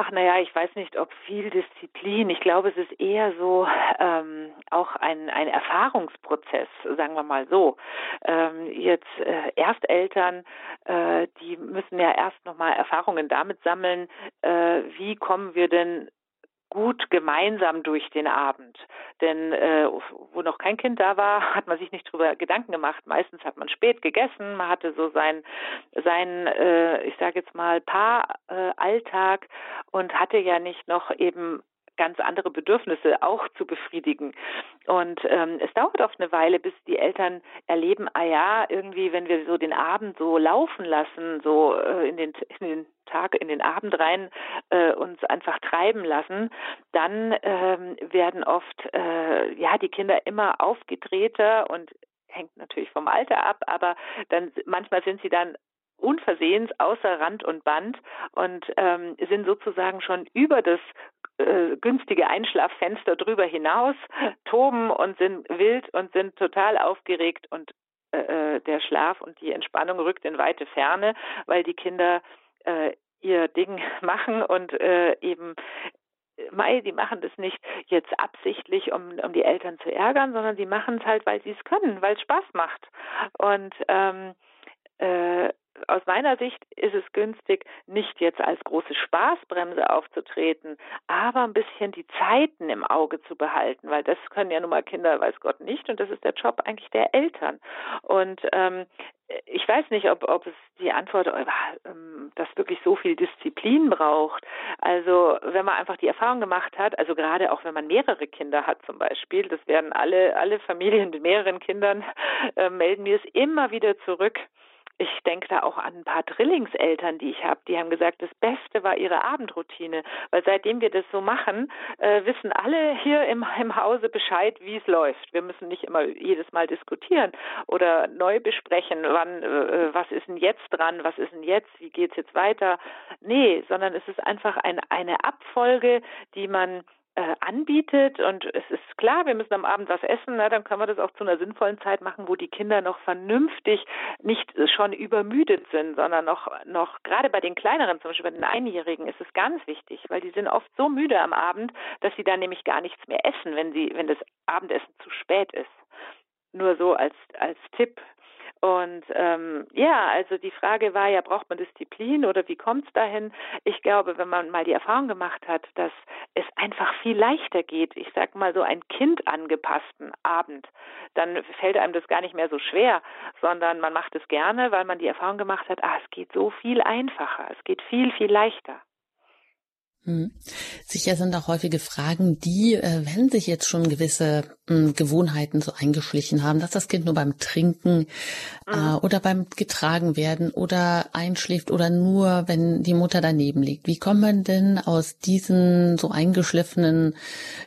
Ach naja, ich weiß nicht, ob viel Disziplin. Ich glaube, es ist eher so ähm, auch ein, ein Erfahrungsprozess, sagen wir mal so. Ähm, jetzt äh, Ersteltern, äh, die müssen ja erst nochmal Erfahrungen damit sammeln, äh, wie kommen wir denn gut gemeinsam durch den Abend. Denn äh, wo noch kein Kind da war, hat man sich nicht drüber Gedanken gemacht. Meistens hat man spät gegessen, man hatte so sein sein äh, ich sage jetzt mal Paaralltag äh, und hatte ja nicht noch eben ganz andere Bedürfnisse auch zu befriedigen. Und ähm, es dauert oft eine Weile, bis die Eltern erleben, ah ja, irgendwie, wenn wir so den Abend so laufen lassen, so äh, in, den, in den Tag, in den Abend rein äh, uns einfach treiben lassen, dann ähm, werden oft äh, ja die Kinder immer aufgedrehter und hängt natürlich vom Alter ab, aber dann manchmal sind sie dann unversehens außer Rand und Band und ähm, sind sozusagen schon über das äh, günstige Einschlaffenster drüber hinaus, toben und sind wild und sind total aufgeregt und äh, äh, der Schlaf und die Entspannung rückt in weite Ferne, weil die Kinder äh, ihr Ding machen und äh, eben Mai, die machen das nicht jetzt absichtlich, um, um die Eltern zu ärgern, sondern die machen es halt, weil sie es können, weil es Spaß macht. Und ähm, äh, aus meiner Sicht ist es günstig, nicht jetzt als große Spaßbremse aufzutreten, aber ein bisschen die Zeiten im Auge zu behalten, weil das können ja nun mal Kinder, weiß Gott nicht, und das ist der Job eigentlich der Eltern. Und ähm, ich weiß nicht, ob, ob es die Antwort, äh, ähm, dass wirklich so viel Disziplin braucht. Also wenn man einfach die Erfahrung gemacht hat, also gerade auch wenn man mehrere Kinder hat zum Beispiel, das werden alle, alle Familien mit mehreren Kindern, äh, melden mir es immer wieder zurück ich denke da auch an ein paar Drillingseltern, die ich habe, die haben gesagt, das Beste war ihre Abendroutine, weil seitdem wir das so machen, äh, wissen alle hier im, im Hause Bescheid, wie es läuft. Wir müssen nicht immer jedes Mal diskutieren oder neu besprechen, wann, äh, was ist denn jetzt dran, was ist denn jetzt, wie geht's jetzt weiter. Nee, sondern es ist einfach ein, eine Abfolge, die man äh, anbietet und es ist klar, wir müssen am Abend was essen, na, dann können wir das auch zu einer sinnvollen Zeit machen, wo die Kinder noch vernünftig nicht schon übermüdet sind, sondern noch, noch gerade bei den kleineren, zum Beispiel bei den Einjährigen, ist es ganz wichtig, weil die sind oft so müde am Abend, dass sie dann nämlich gar nichts mehr essen, wenn sie, wenn das Abendessen zu spät ist. Nur so als, als Tipp. Und ähm, ja, also die Frage war ja, braucht man Disziplin oder wie kommt es dahin? Ich glaube, wenn man mal die Erfahrung gemacht hat, dass es einfach viel leichter geht, ich sag mal so ein Kind angepassten Abend, dann fällt einem das gar nicht mehr so schwer, sondern man macht es gerne, weil man die Erfahrung gemacht hat, ah, es geht so viel einfacher, es geht viel, viel leichter. Hm. Sicher sind auch häufige Fragen, die, äh, wenn sich jetzt schon gewisse hm, Gewohnheiten so eingeschlichen haben, dass das Kind nur beim Trinken äh, mhm. oder beim getragen werden oder einschläft oder nur, wenn die Mutter daneben liegt. Wie kommt man denn aus diesen so eingeschliffenen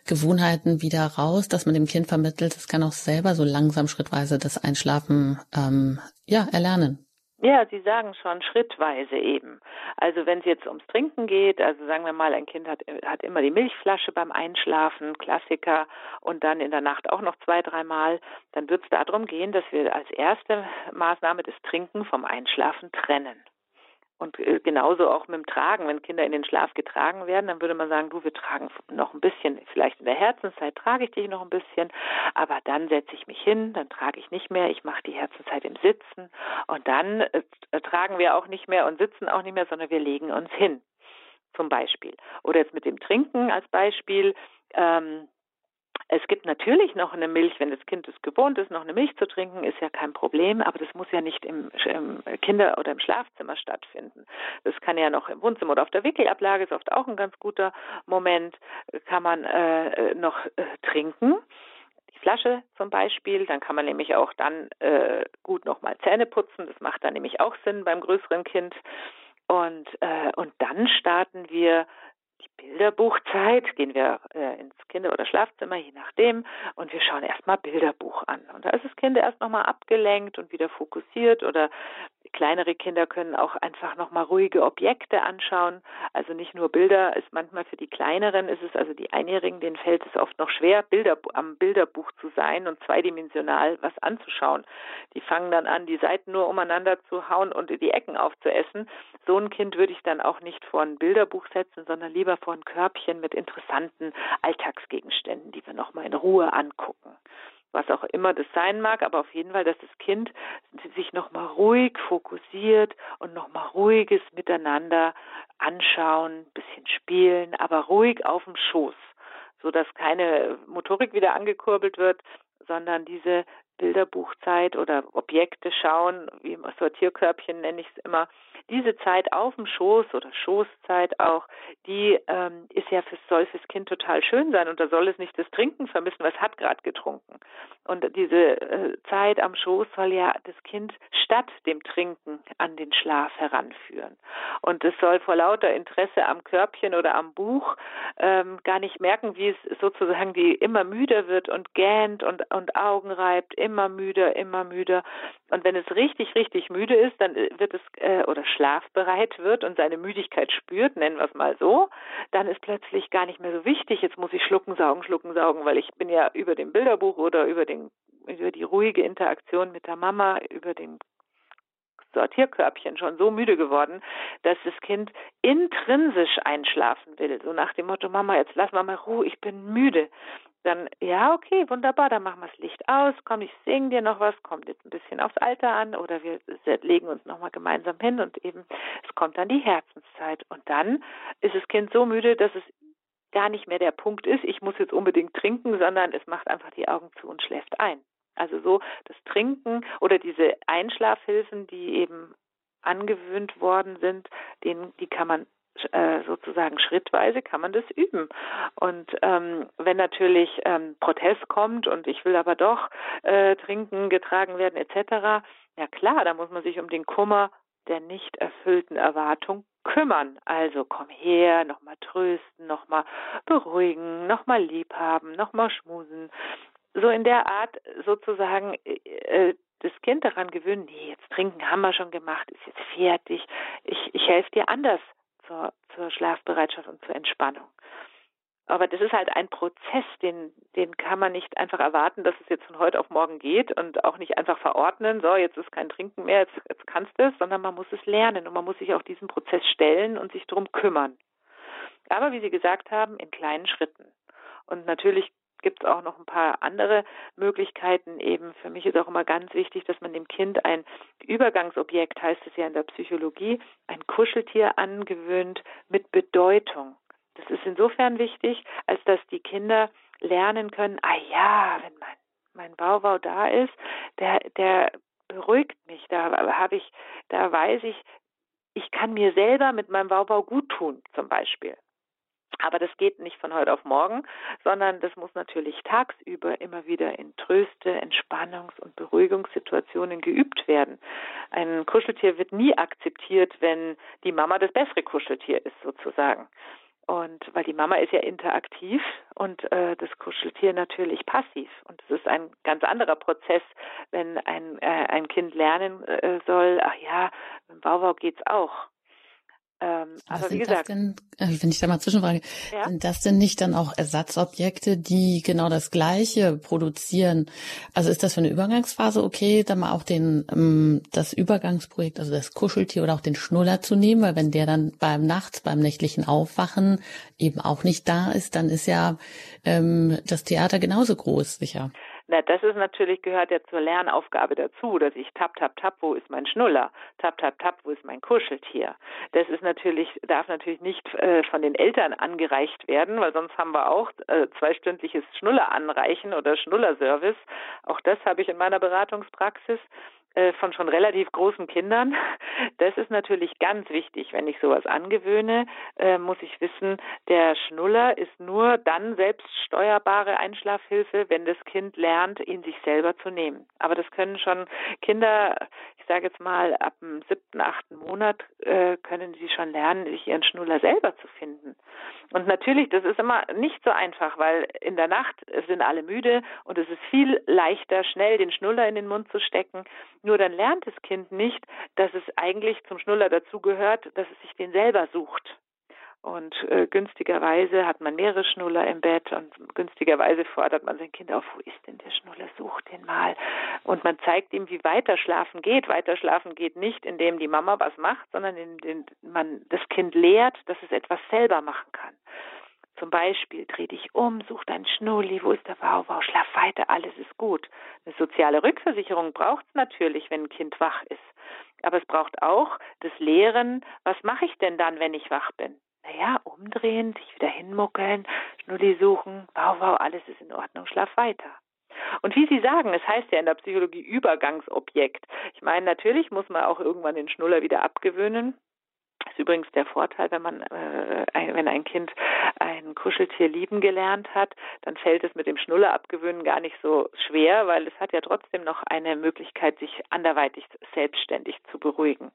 Gewohnheiten wieder raus, dass man dem Kind vermittelt, es kann auch selber so langsam schrittweise das Einschlafen ähm, ja erlernen? Ja, Sie sagen schon schrittweise eben. Also wenn es jetzt ums Trinken geht, also sagen wir mal, ein Kind hat, hat immer die Milchflasche beim Einschlafen, Klassiker, und dann in der Nacht auch noch zwei, dreimal, dann wird es darum gehen, dass wir als erste Maßnahme das Trinken vom Einschlafen trennen. Und äh, genauso auch mit dem Tragen. Wenn Kinder in den Schlaf getragen werden, dann würde man sagen, du, wir tragen noch ein bisschen, vielleicht in der Herzenszeit trage ich dich noch ein bisschen, aber dann setze ich mich hin, dann trage ich nicht mehr, ich mache die Herzenszeit im Sitzen und dann äh, tragen wir auch nicht mehr und sitzen auch nicht mehr, sondern wir legen uns hin, zum Beispiel. Oder jetzt mit dem Trinken als Beispiel. Ähm, es gibt natürlich noch eine Milch, wenn das Kind es gewohnt ist, noch eine Milch zu trinken, ist ja kein Problem, aber das muss ja nicht im, Kinder- oder im Schlafzimmer stattfinden. Das kann ja noch im Wohnzimmer oder auf der Wickelablage, ist oft auch ein ganz guter Moment, kann man äh, noch äh, trinken. Die Flasche zum Beispiel, dann kann man nämlich auch dann äh, gut nochmal Zähne putzen, das macht dann nämlich auch Sinn beim größeren Kind. Und, äh, und dann starten wir Bilderbuchzeit, gehen wir äh, ins Kinder- oder Schlafzimmer, je nachdem, und wir schauen erstmal Bilderbuch an. Und da ist das Kind erst nochmal abgelenkt und wieder fokussiert oder kleinere Kinder können auch einfach nochmal ruhige Objekte anschauen. Also nicht nur Bilder, ist manchmal für die kleineren ist es, also die Einjährigen, denen fällt es oft noch schwer, Bilder, am Bilderbuch zu sein und zweidimensional was anzuschauen. Die fangen dann an, die Seiten nur umeinander zu hauen und die Ecken aufzuessen. So ein Kind würde ich dann auch nicht vor ein Bilderbuch setzen, sondern lieber vor ein Körbchen mit interessanten Alltagsgegenständen, die wir nochmal in Ruhe angucken was auch immer das sein mag, aber auf jeden Fall, dass das Kind sich nochmal ruhig fokussiert und nochmal ruhiges Miteinander anschauen, bisschen spielen, aber ruhig auf dem Schoß, so dass keine Motorik wieder angekurbelt wird, sondern diese Bilderbuchzeit oder Objekte schauen, wie Sortierkörbchen nenne ich es immer, diese Zeit auf dem Schoß oder Schoßzeit auch, die ähm, ist ja für soll fürs Kind total schön sein und da soll es nicht das Trinken vermissen, es hat gerade getrunken. Und diese äh, Zeit am Schoß soll ja das Kind statt dem Trinken an den Schlaf heranführen. Und es soll vor lauter Interesse am Körbchen oder am Buch ähm, gar nicht merken, wie es sozusagen die immer müder wird und gähnt und, und Augen reibt, immer müder, immer müder. Und wenn es richtig, richtig müde ist, dann äh, wird es äh, oder schlafbereit wird und seine Müdigkeit spürt, nennen wir es mal so, dann ist plötzlich gar nicht mehr so wichtig, jetzt muss ich schlucken, saugen, schlucken, saugen, weil ich bin ja über dem Bilderbuch oder über den über die ruhige Interaktion mit der Mama, über den Sortierkörbchen schon so müde geworden, dass das Kind intrinsisch einschlafen will. So nach dem Motto, Mama, jetzt lass mal mal Ruhe, ich bin müde. dann, ja, okay, wunderbar, dann machen wir das Licht aus, komm, ich singe dir noch was, kommt jetzt ein bisschen aufs Alter an oder wir legen uns nochmal gemeinsam hin und eben, es kommt dann die Herzenszeit. Und dann ist das Kind so müde, dass es gar nicht mehr der Punkt ist, ich muss jetzt unbedingt trinken, sondern es macht einfach die Augen zu und schläft ein. Also so das Trinken oder diese Einschlafhilfen, die eben angewöhnt worden sind, den, die kann man äh, sozusagen schrittweise kann man das üben. Und ähm, wenn natürlich ähm, Protest kommt und ich will aber doch äh, trinken, getragen werden etc., ja klar, da muss man sich um den Kummer der nicht erfüllten Erwartung kümmern. Also komm her, nochmal trösten, nochmal beruhigen, nochmal lieb haben, nochmal schmusen. So in der Art sozusagen äh, das Kind daran gewöhnen, nee, jetzt trinken haben wir schon gemacht, ist jetzt fertig. Ich, ich helfe dir anders zur, zur Schlafbereitschaft und zur Entspannung. Aber das ist halt ein Prozess, den, den kann man nicht einfach erwarten, dass es jetzt von heute auf morgen geht und auch nicht einfach verordnen, so, jetzt ist kein Trinken mehr, jetzt, jetzt kannst du es, sondern man muss es lernen und man muss sich auch diesem Prozess stellen und sich darum kümmern. Aber wie Sie gesagt haben, in kleinen Schritten. Und natürlich gibt es auch noch ein paar andere Möglichkeiten. Eben für mich ist auch immer ganz wichtig, dass man dem Kind ein Übergangsobjekt, heißt es ja in der Psychologie, ein Kuscheltier angewöhnt mit Bedeutung. Das ist insofern wichtig, als dass die Kinder lernen können, ah ja, wenn mein, mein Bauwau da ist, der, der beruhigt mich, da habe ich, da weiß ich, ich kann mir selber mit meinem Baubau gut tun, zum Beispiel. Aber das geht nicht von heute auf morgen, sondern das muss natürlich tagsüber immer wieder in Tröste, Entspannungs- und Beruhigungssituationen geübt werden. Ein Kuscheltier wird nie akzeptiert, wenn die Mama das bessere Kuscheltier ist, sozusagen. Und weil die Mama ist ja interaktiv und äh, das Kuscheltier natürlich passiv. Und es ist ein ganz anderer Prozess, wenn ein, äh, ein Kind lernen äh, soll, ach ja, im Bauwau geht's auch. Ähm, aber wie gesagt, denn, äh, wenn ich da mal zwischenfrage, ja? sind das denn nicht dann auch Ersatzobjekte, die genau das Gleiche produzieren? Also ist das für eine Übergangsphase okay, dann mal auch den ähm, das Übergangsprojekt, also das Kuscheltier oder auch den Schnuller zu nehmen, weil wenn der dann beim Nachts, beim nächtlichen Aufwachen eben auch nicht da ist, dann ist ja ähm, das Theater genauso groß, sicher. Na, das ist natürlich, gehört ja zur Lernaufgabe dazu, dass ich tap, tap, tap, wo ist mein Schnuller? Tap, tap, tap, wo ist mein Kuscheltier? Das ist natürlich, darf natürlich nicht äh, von den Eltern angereicht werden, weil sonst haben wir auch äh, zweistündliches Schnuller anreichen oder Schnullerservice. Auch das habe ich in meiner Beratungspraxis. Äh, von schon relativ großen Kindern. Das ist natürlich ganz wichtig. Wenn ich sowas angewöhne, äh, muss ich wissen, der Schnuller ist nur dann selbststeuerbare Einschlafhilfe, wenn das Kind lernt, ihn sich selber zu nehmen. Aber das können schon Kinder, ich sage jetzt mal, ab dem siebten, achten Monat äh, können sie schon lernen, sich ihren Schnuller selber zu finden. Und natürlich, das ist immer nicht so einfach, weil in der Nacht sind alle müde und es ist viel leichter, schnell den Schnuller in den Mund zu stecken nur dann lernt das Kind nicht, dass es eigentlich zum Schnuller dazugehört, dass es sich den selber sucht. Und äh, günstigerweise hat man mehrere Schnuller im Bett und günstigerweise fordert man sein Kind auf, wo ist denn der Schnuller, such den mal. Und man zeigt ihm, wie weiter schlafen geht. Weiter schlafen geht nicht, indem die Mama was macht, sondern indem man das Kind lehrt, dass es etwas selber machen kann. Zum Beispiel, dreh dich um, such deinen Schnulli, wo ist der Wauwau, schlaf weiter, alles ist gut. Eine soziale Rückversicherung braucht es natürlich, wenn ein Kind wach ist. Aber es braucht auch das Lehren, was mache ich denn dann, wenn ich wach bin? Naja, umdrehen, sich wieder hinmuckeln, Schnulli suchen, Wauwau, alles ist in Ordnung, schlaf weiter. Und wie Sie sagen, es heißt ja in der Psychologie Übergangsobjekt. Ich meine, natürlich muss man auch irgendwann den Schnuller wieder abgewöhnen. Ist übrigens der Vorteil, wenn man, äh, ein, wenn ein Kind ein Kuscheltier lieben gelernt hat, dann fällt es mit dem Schnuller abgewöhnen gar nicht so schwer, weil es hat ja trotzdem noch eine Möglichkeit, sich anderweitig selbstständig zu beruhigen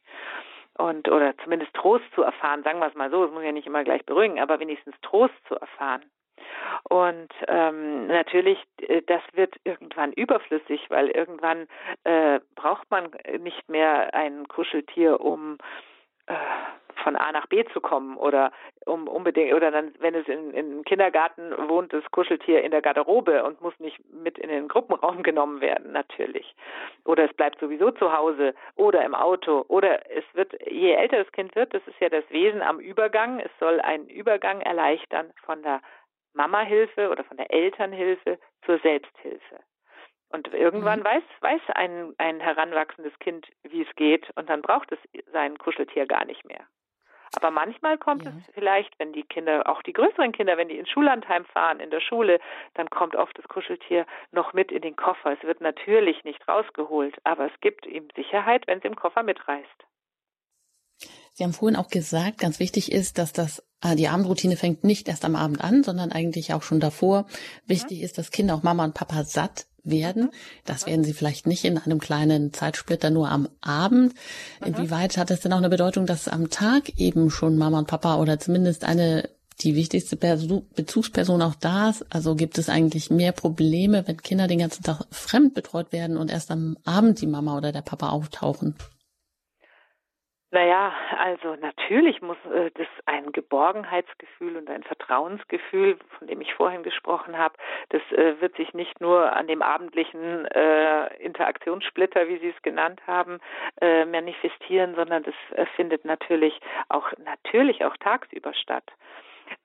und oder zumindest Trost zu erfahren, sagen wir es mal so, es muss ja nicht immer gleich beruhigen, aber wenigstens Trost zu erfahren. Und ähm, natürlich, äh, das wird irgendwann überflüssig, weil irgendwann äh, braucht man nicht mehr ein Kuscheltier, um äh, von A nach B zu kommen oder um unbedingt oder dann, wenn es in, in Kindergarten wohnt, das Kuscheltier in der Garderobe und muss nicht mit in den Gruppenraum genommen werden, natürlich. Oder es bleibt sowieso zu Hause oder im Auto oder es wird, je älter das Kind wird, das ist ja das Wesen am Übergang, es soll einen Übergang erleichtern von der Mama-Hilfe oder von der Elternhilfe zur Selbsthilfe. Und irgendwann mhm. weiß, weiß ein, ein heranwachsendes Kind, wie es geht, und dann braucht es sein Kuscheltier gar nicht mehr. Aber manchmal kommt ja. es vielleicht, wenn die Kinder, auch die größeren Kinder, wenn die ins Schullandheim fahren, in der Schule, dann kommt oft das Kuscheltier noch mit in den Koffer. Es wird natürlich nicht rausgeholt, aber es gibt ihm Sicherheit, wenn es im Koffer mitreißt. Sie haben vorhin auch gesagt, ganz wichtig ist, dass das äh, die Abendroutine fängt nicht erst am Abend an, sondern eigentlich auch schon davor. Wichtig ist, dass Kinder auch Mama und Papa satt werden. Das werden sie vielleicht nicht in einem kleinen Zeitsplitter nur am Abend. Inwieweit hat es denn auch eine Bedeutung, dass am Tag eben schon Mama und Papa oder zumindest eine die wichtigste Bezugsperson auch da ist? Also gibt es eigentlich mehr Probleme, wenn Kinder den ganzen Tag fremd betreut werden und erst am Abend die Mama oder der Papa auftauchen? Naja, also natürlich muss äh, das ein Geborgenheitsgefühl und ein Vertrauensgefühl, von dem ich vorhin gesprochen habe, das äh, wird sich nicht nur an dem abendlichen äh, Interaktionssplitter, wie Sie es genannt haben, äh, manifestieren, sondern das äh, findet natürlich auch natürlich auch tagsüber statt.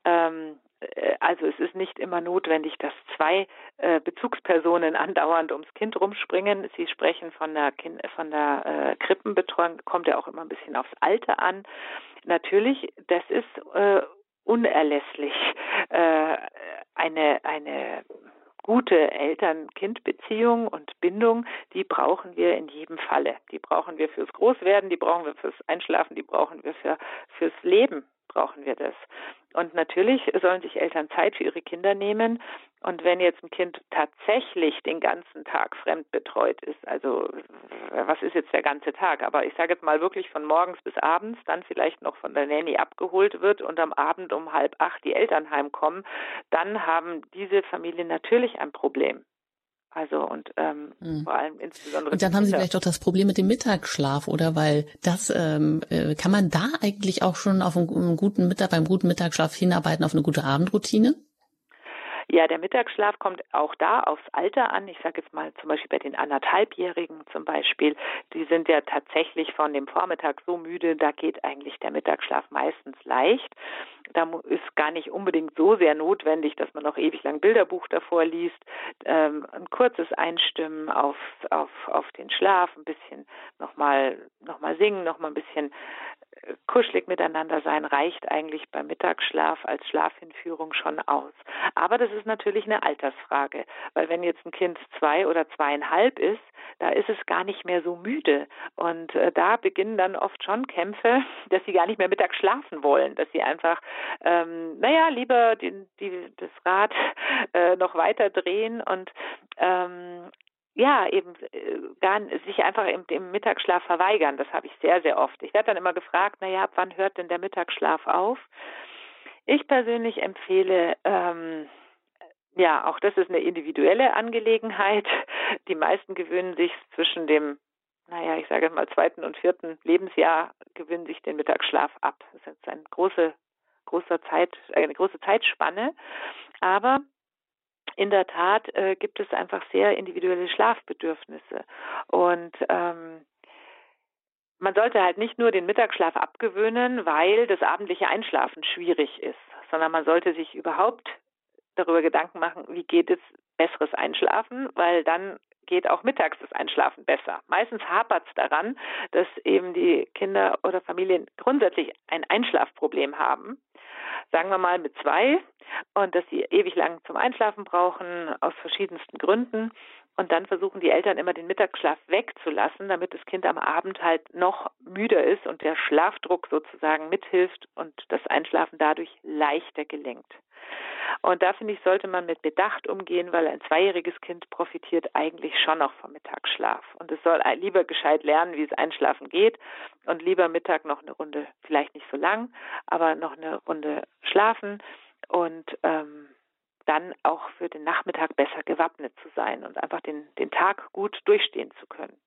Ähm, äh, also es ist nicht immer notwendig, dass zwei äh, Bezugspersonen andauernd ums Kind rumspringen. Sie sprechen von der, kind, von der äh, Krippenbetreuung, kommt ja auch immer ein bisschen aufs Alter an. Natürlich, das ist äh, unerlässlich. Äh, eine, eine gute Eltern-Kind-Beziehung und Bindung, die brauchen wir in jedem Falle. Die brauchen wir fürs Großwerden, die brauchen wir fürs Einschlafen, die brauchen wir für, fürs Leben brauchen wir das. Und natürlich sollen sich Eltern Zeit für ihre Kinder nehmen. Und wenn jetzt ein Kind tatsächlich den ganzen Tag fremd betreut ist, also was ist jetzt der ganze Tag? Aber ich sage jetzt mal wirklich von morgens bis abends, dann vielleicht noch von der Nanny abgeholt wird und am Abend um halb acht die Eltern heimkommen, dann haben diese Familien natürlich ein Problem. Also und ähm, mhm. vor allem insbesondere. Und dann haben Sie vielleicht auch das Problem mit dem Mittagsschlaf, oder? Weil das ähm, äh, kann man da eigentlich auch schon auf einen, einen guten Mittag, beim guten Mittagsschlaf hinarbeiten auf eine gute Abendroutine? Ja, der Mittagsschlaf kommt auch da aufs Alter an. Ich sage jetzt mal zum Beispiel bei den anderthalbjährigen zum Beispiel, die sind ja tatsächlich von dem Vormittag so müde, da geht eigentlich der Mittagsschlaf meistens leicht. Da ist gar nicht unbedingt so sehr notwendig, dass man noch ewig lang Bilderbuch davor liest. Ähm, ein kurzes Einstimmen auf, auf, auf den Schlaf, ein bisschen nochmal noch mal singen, nochmal ein bisschen kuschelig miteinander sein reicht eigentlich beim Mittagsschlaf als Schlafhinführung schon aus. Aber das ist natürlich eine Altersfrage, weil wenn jetzt ein Kind zwei oder zweieinhalb ist, da ist es gar nicht mehr so müde. Und äh, da beginnen dann oft schon Kämpfe, dass sie gar nicht mehr mittags schlafen wollen, dass sie einfach, ähm, naja, lieber die, die, das Rad äh, noch weiter drehen und ähm, ja, eben äh, gar sich einfach im, im Mittagsschlaf verweigern. Das habe ich sehr, sehr oft. Ich werde dann immer gefragt, naja, ab wann hört denn der Mittagsschlaf auf? Ich persönlich empfehle, ähm, ja, auch das ist eine individuelle Angelegenheit. Die meisten gewöhnen sich zwischen dem, naja, ich sage mal zweiten und vierten Lebensjahr gewöhnen sich den Mittagsschlaf ab. Das ist jetzt eine große, großer Zeit, eine große Zeitspanne. Aber in der Tat äh, gibt es einfach sehr individuelle Schlafbedürfnisse. Und ähm, man sollte halt nicht nur den Mittagsschlaf abgewöhnen, weil das abendliche Einschlafen schwierig ist, sondern man sollte sich überhaupt darüber Gedanken machen, wie geht es besseres Einschlafen, weil dann geht auch mittags das Einschlafen besser. Meistens hapert es daran, dass eben die Kinder oder Familien grundsätzlich ein Einschlafproblem haben sagen wir mal mit zwei und dass sie ewig lang zum Einschlafen brauchen aus verschiedensten Gründen. Und dann versuchen die Eltern immer den Mittagsschlaf wegzulassen, damit das Kind am Abend halt noch müder ist und der Schlafdruck sozusagen mithilft und das Einschlafen dadurch leichter gelingt. Und da finde ich, sollte man mit Bedacht umgehen, weil ein zweijähriges Kind profitiert eigentlich schon noch vom Mittagsschlaf. Und es soll lieber gescheit lernen, wie es einschlafen geht und lieber Mittag noch eine Runde, vielleicht nicht so lang, aber noch eine Runde schlafen und ähm, dann auch für den Nachmittag besser gewappnet zu sein und einfach den, den Tag gut durchstehen zu können.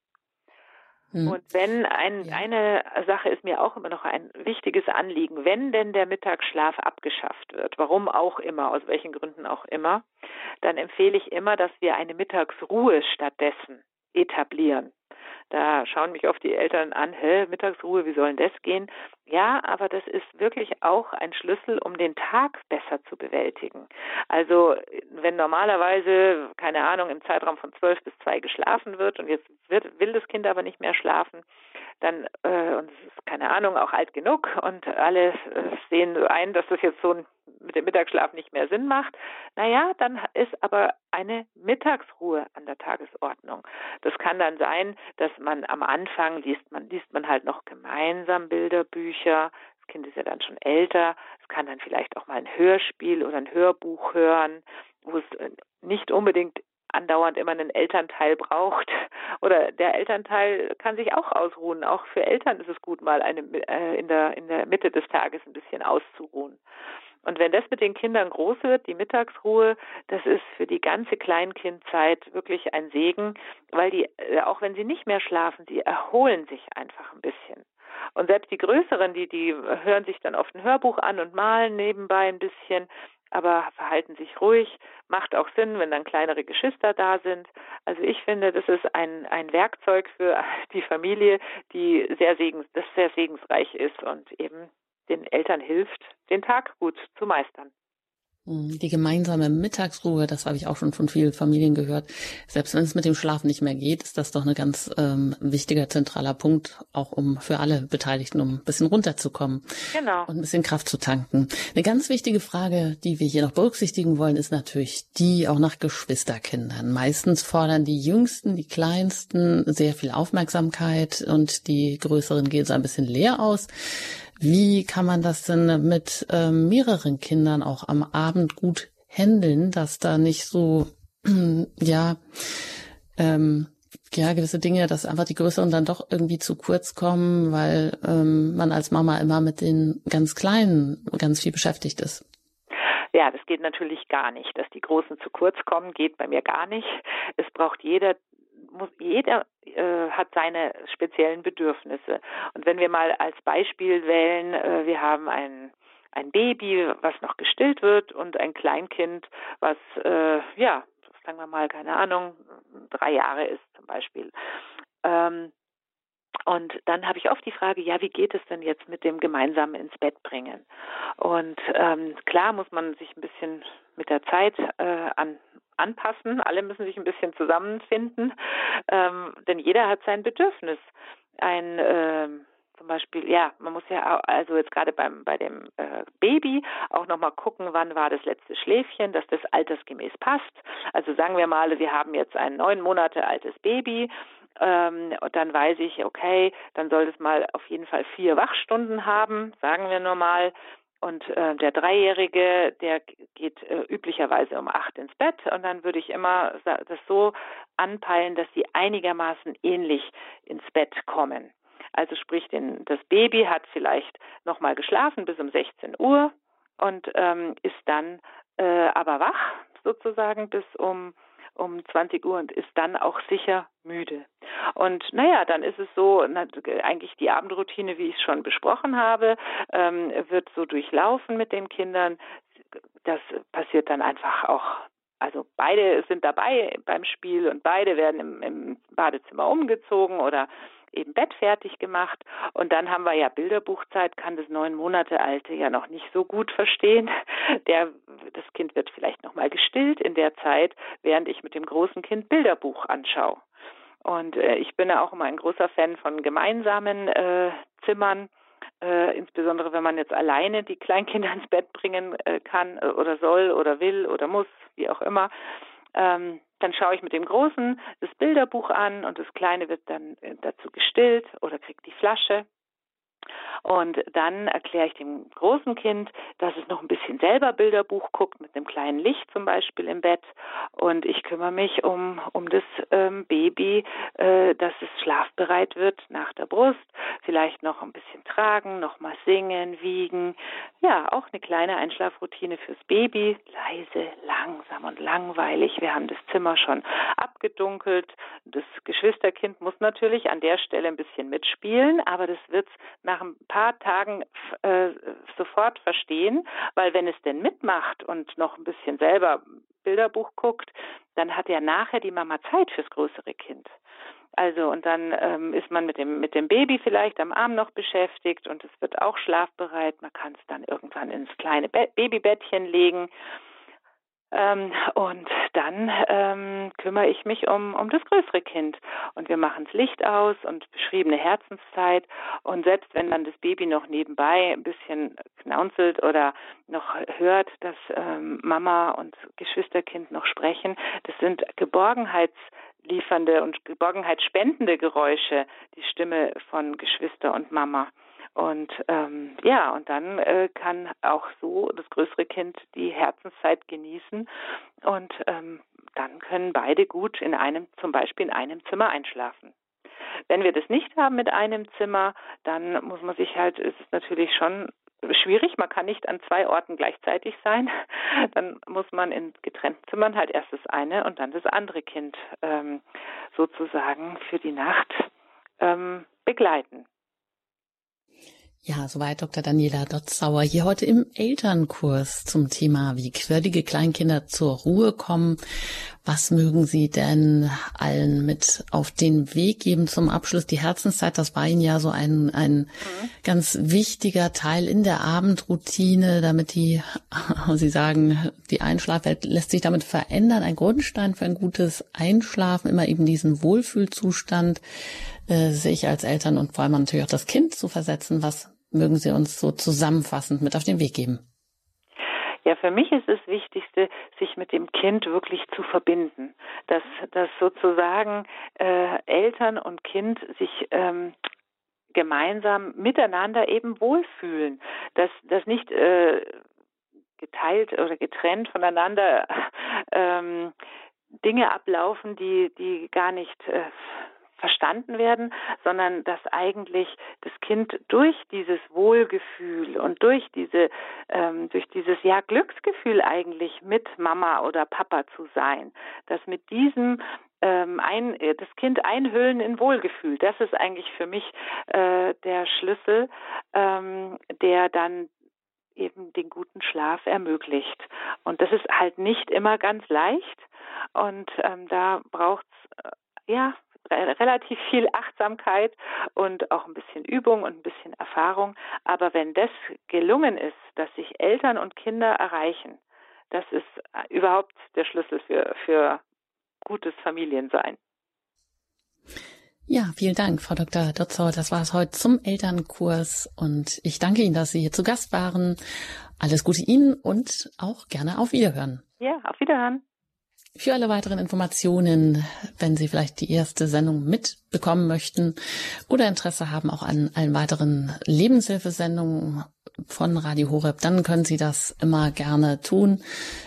Mhm. Und wenn ein, ja. eine Sache ist mir auch immer noch ein wichtiges Anliegen, wenn denn der Mittagsschlaf abgeschafft wird, warum auch immer, aus welchen Gründen auch immer, dann empfehle ich immer, dass wir eine Mittagsruhe stattdessen etablieren. Da schauen mich oft die Eltern an, hä, Mittagsruhe, wie soll denn das gehen? Ja, aber das ist wirklich auch ein Schlüssel, um den Tag besser zu bewältigen. Also wenn normalerweise, keine Ahnung, im Zeitraum von zwölf bis zwei geschlafen wird und jetzt wird, will das Kind aber nicht mehr schlafen, dann, äh, und es ist keine Ahnung, auch alt genug und alle äh, sehen ein, dass das jetzt so mit dem Mittagsschlaf nicht mehr Sinn macht. Naja, dann ist aber eine Mittagsruhe an der Tagesordnung. Das kann dann sein, dass man am Anfang liest man, liest man halt noch gemeinsam Bilderbücher. Das Kind ist ja dann schon älter. Es kann dann vielleicht auch mal ein Hörspiel oder ein Hörbuch hören, wo es äh, nicht unbedingt andauernd immer einen Elternteil braucht. Oder der Elternteil kann sich auch ausruhen. Auch für Eltern ist es gut, mal eine, äh, in, der, in der Mitte des Tages ein bisschen auszuruhen. Und wenn das mit den Kindern groß wird, die Mittagsruhe, das ist für die ganze Kleinkindzeit wirklich ein Segen, weil die, äh, auch wenn sie nicht mehr schlafen, sie erholen sich einfach ein bisschen. Und selbst die Größeren, die, die hören sich dann oft ein Hörbuch an und malen nebenbei ein bisschen aber verhalten sich ruhig, macht auch Sinn, wenn dann kleinere Geschwister da sind. Also ich finde, das ist ein, ein Werkzeug für die Familie, die sehr segens, das sehr segensreich ist und eben den Eltern hilft, den Tag gut zu meistern. Hm, die gemeinsame Mittagsruhe, das habe ich auch schon von vielen Familien gehört. Selbst wenn es mit dem Schlafen nicht mehr geht, ist das doch ein ganz ähm, wichtiger zentraler Punkt, auch um für alle Beteiligten, um ein bisschen runterzukommen genau. und ein bisschen Kraft zu tanken. Eine ganz wichtige Frage, die wir hier noch berücksichtigen wollen, ist natürlich die auch nach Geschwisterkindern. Meistens fordern die Jüngsten, die Kleinsten sehr viel Aufmerksamkeit und die Größeren gehen so ein bisschen leer aus. Wie kann man das denn mit ähm, mehreren Kindern auch am Abend gut handeln, dass da nicht so, ja, ähm, ja, gewisse Dinge, dass einfach die Größeren dann doch irgendwie zu kurz kommen, weil ähm, man als Mama immer mit den ganz Kleinen ganz viel beschäftigt ist. Ja, das geht natürlich gar nicht. Dass die Großen zu kurz kommen, geht bei mir gar nicht. Es braucht jeder muss, jeder äh, hat seine speziellen Bedürfnisse. Und wenn wir mal als Beispiel wählen, äh, wir haben ein ein Baby, was noch gestillt wird und ein Kleinkind, was äh, ja, sagen wir mal, keine Ahnung, drei Jahre ist zum Beispiel. Ähm, und dann habe ich oft die Frage, ja, wie geht es denn jetzt mit dem gemeinsamen ins Bett bringen? Und ähm, klar muss man sich ein bisschen mit der Zeit äh, an, anpassen. Alle müssen sich ein bisschen zusammenfinden, ähm, denn jeder hat sein Bedürfnis. Ein äh, zum Beispiel, ja, man muss ja also jetzt gerade beim bei dem äh, Baby auch nochmal gucken, wann war das letzte Schläfchen, dass das altersgemäß passt. Also sagen wir mal, wir haben jetzt ein neun Monate altes Baby ähm, und dann weiß ich, okay, dann soll es mal auf jeden Fall vier Wachstunden haben, sagen wir nur mal. Und äh, der Dreijährige, der geht äh, üblicherweise um acht ins Bett und dann würde ich immer das so anpeilen, dass sie einigermaßen ähnlich ins Bett kommen. Also sprich, den, das Baby hat vielleicht nochmal geschlafen bis um 16 Uhr und ähm, ist dann äh, aber wach sozusagen bis um um 20 Uhr und ist dann auch sicher müde. Und naja, dann ist es so, na, eigentlich die Abendroutine, wie ich es schon besprochen habe, ähm, wird so durchlaufen mit den Kindern. Das passiert dann einfach auch also beide sind dabei beim Spiel und beide werden im, im, Badezimmer umgezogen oder eben Bett fertig gemacht. Und dann haben wir ja Bilderbuchzeit, kann das neun Monate alte ja noch nicht so gut verstehen. Der, das Kind wird vielleicht nochmal gestillt in der Zeit, während ich mit dem großen Kind Bilderbuch anschaue. Und äh, ich bin ja auch immer ein großer Fan von gemeinsamen äh, Zimmern. Äh, insbesondere wenn man jetzt alleine die Kleinkinder ins Bett bringen äh, kann äh, oder soll oder will oder muss, wie auch immer. Ähm, dann schaue ich mit dem Großen das Bilderbuch an und das Kleine wird dann äh, dazu gestillt oder kriegt die Flasche. Und dann erkläre ich dem großen Kind, dass es noch ein bisschen selber Bilderbuch guckt, mit einem kleinen Licht zum Beispiel im Bett. Und ich kümmere mich um, um das ähm, Baby, äh, dass es schlafbereit wird nach der Brust. Vielleicht noch ein bisschen tragen, noch mal singen, wiegen. Ja, auch eine kleine Einschlafroutine fürs Baby. Leise, langsam und langweilig. Wir haben das Zimmer schon abgedunkelt. Das Geschwisterkind muss natürlich an der Stelle ein bisschen mitspielen, aber das wird nach ein paar Tagen äh, sofort verstehen, weil wenn es denn mitmacht und noch ein bisschen selber Bilderbuch guckt, dann hat ja nachher die Mama Zeit fürs größere Kind. Also und dann ähm, ist man mit dem mit dem Baby vielleicht am Arm noch beschäftigt und es wird auch schlafbereit. Man kann es dann irgendwann ins kleine Be Babybettchen legen ähm, und dann ähm, kümmere ich mich um, um das größere Kind. Und wir machen das Licht aus und beschriebene Herzenszeit. Und selbst wenn dann das Baby noch nebenbei ein bisschen knaunzelt oder noch hört, dass ähm, Mama und Geschwisterkind noch sprechen, das sind geborgenheitsliefernde und geborgenheitsspendende Geräusche, die Stimme von Geschwister und Mama. Und ähm, ja, und dann äh, kann auch so das größere Kind die Herzenszeit genießen und ähm, dann können beide gut in einem, zum Beispiel in einem Zimmer einschlafen. Wenn wir das nicht haben mit einem Zimmer, dann muss man sich halt, ist es natürlich schon schwierig, man kann nicht an zwei Orten gleichzeitig sein. Dann muss man in getrennten Zimmern halt erst das eine und dann das andere Kind ähm, sozusagen für die Nacht ähm, begleiten. Ja, soweit Dr. Daniela Dotzauer hier heute im Elternkurs zum Thema, wie quirlige Kleinkinder zur Ruhe kommen. Was mögen Sie denn allen mit auf den Weg geben zum Abschluss? Die Herzenszeit, das war Ihnen ja so ein, ein mhm. ganz wichtiger Teil in der Abendroutine, damit die, Sie sagen, die Einschlafwelt lässt sich damit verändern. Ein Grundstein für ein gutes Einschlafen, immer eben diesen Wohlfühlzustand, äh, sich als Eltern und vor allem natürlich auch das Kind zu versetzen. Was mögen Sie uns so zusammenfassend mit auf den Weg geben? Ja, für mich ist das Wichtigste, sich mit dem Kind wirklich zu verbinden, dass, dass sozusagen äh, Eltern und Kind sich ähm, gemeinsam miteinander eben wohlfühlen, dass das nicht äh, geteilt oder getrennt voneinander ähm, Dinge ablaufen, die die gar nicht äh, verstanden werden, sondern dass eigentlich das Kind durch dieses Wohlgefühl und durch diese ähm, durch dieses ja Glücksgefühl eigentlich mit Mama oder Papa zu sein, dass mit diesem ähm, ein, äh, das Kind einhüllen in Wohlgefühl. Das ist eigentlich für mich äh, der Schlüssel, ähm, der dann eben den guten Schlaf ermöglicht. Und das ist halt nicht immer ganz leicht. Und ähm, da braucht es äh, ja relativ viel Achtsamkeit und auch ein bisschen Übung und ein bisschen Erfahrung. Aber wenn das gelungen ist, dass sich Eltern und Kinder erreichen, das ist äh, überhaupt der Schlüssel für, für gutes Familiensein. Ja, vielen Dank, Frau Dr. Dotzauer. Das war es heute zum Elternkurs und ich danke Ihnen, dass Sie hier zu Gast waren. Alles Gute Ihnen und auch gerne auf Wiederhören. Ja, auf Wiederhören. Für alle weiteren Informationen, wenn Sie vielleicht die erste Sendung mitbekommen möchten oder Interesse haben auch an allen weiteren Lebenshilfesendungen von Radio Horeb, dann können Sie das immer gerne tun.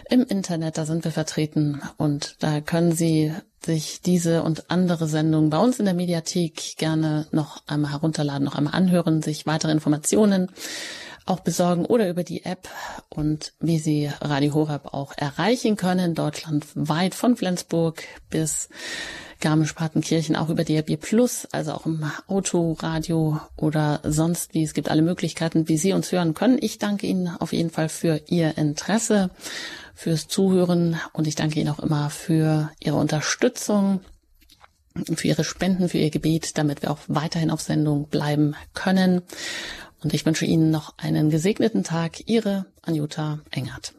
Im Internet, da sind wir vertreten und da können Sie sich diese und andere Sendungen bei uns in der Mediathek gerne noch einmal herunterladen, noch einmal anhören, sich weitere Informationen auch besorgen oder über die App und wie Sie Radio Horeb auch erreichen können, deutschlandweit von Flensburg bis Garmisch-Partenkirchen, auch über DRB Plus, also auch im Autoradio oder sonst wie. Es gibt alle Möglichkeiten, wie Sie uns hören können. Ich danke Ihnen auf jeden Fall für Ihr Interesse, fürs Zuhören und ich danke Ihnen auch immer für Ihre Unterstützung für Ihre Spenden, für Ihr Gebet, damit wir auch weiterhin auf Sendung bleiben können. Und ich wünsche Ihnen noch einen gesegneten Tag. Ihre Anjuta Engert.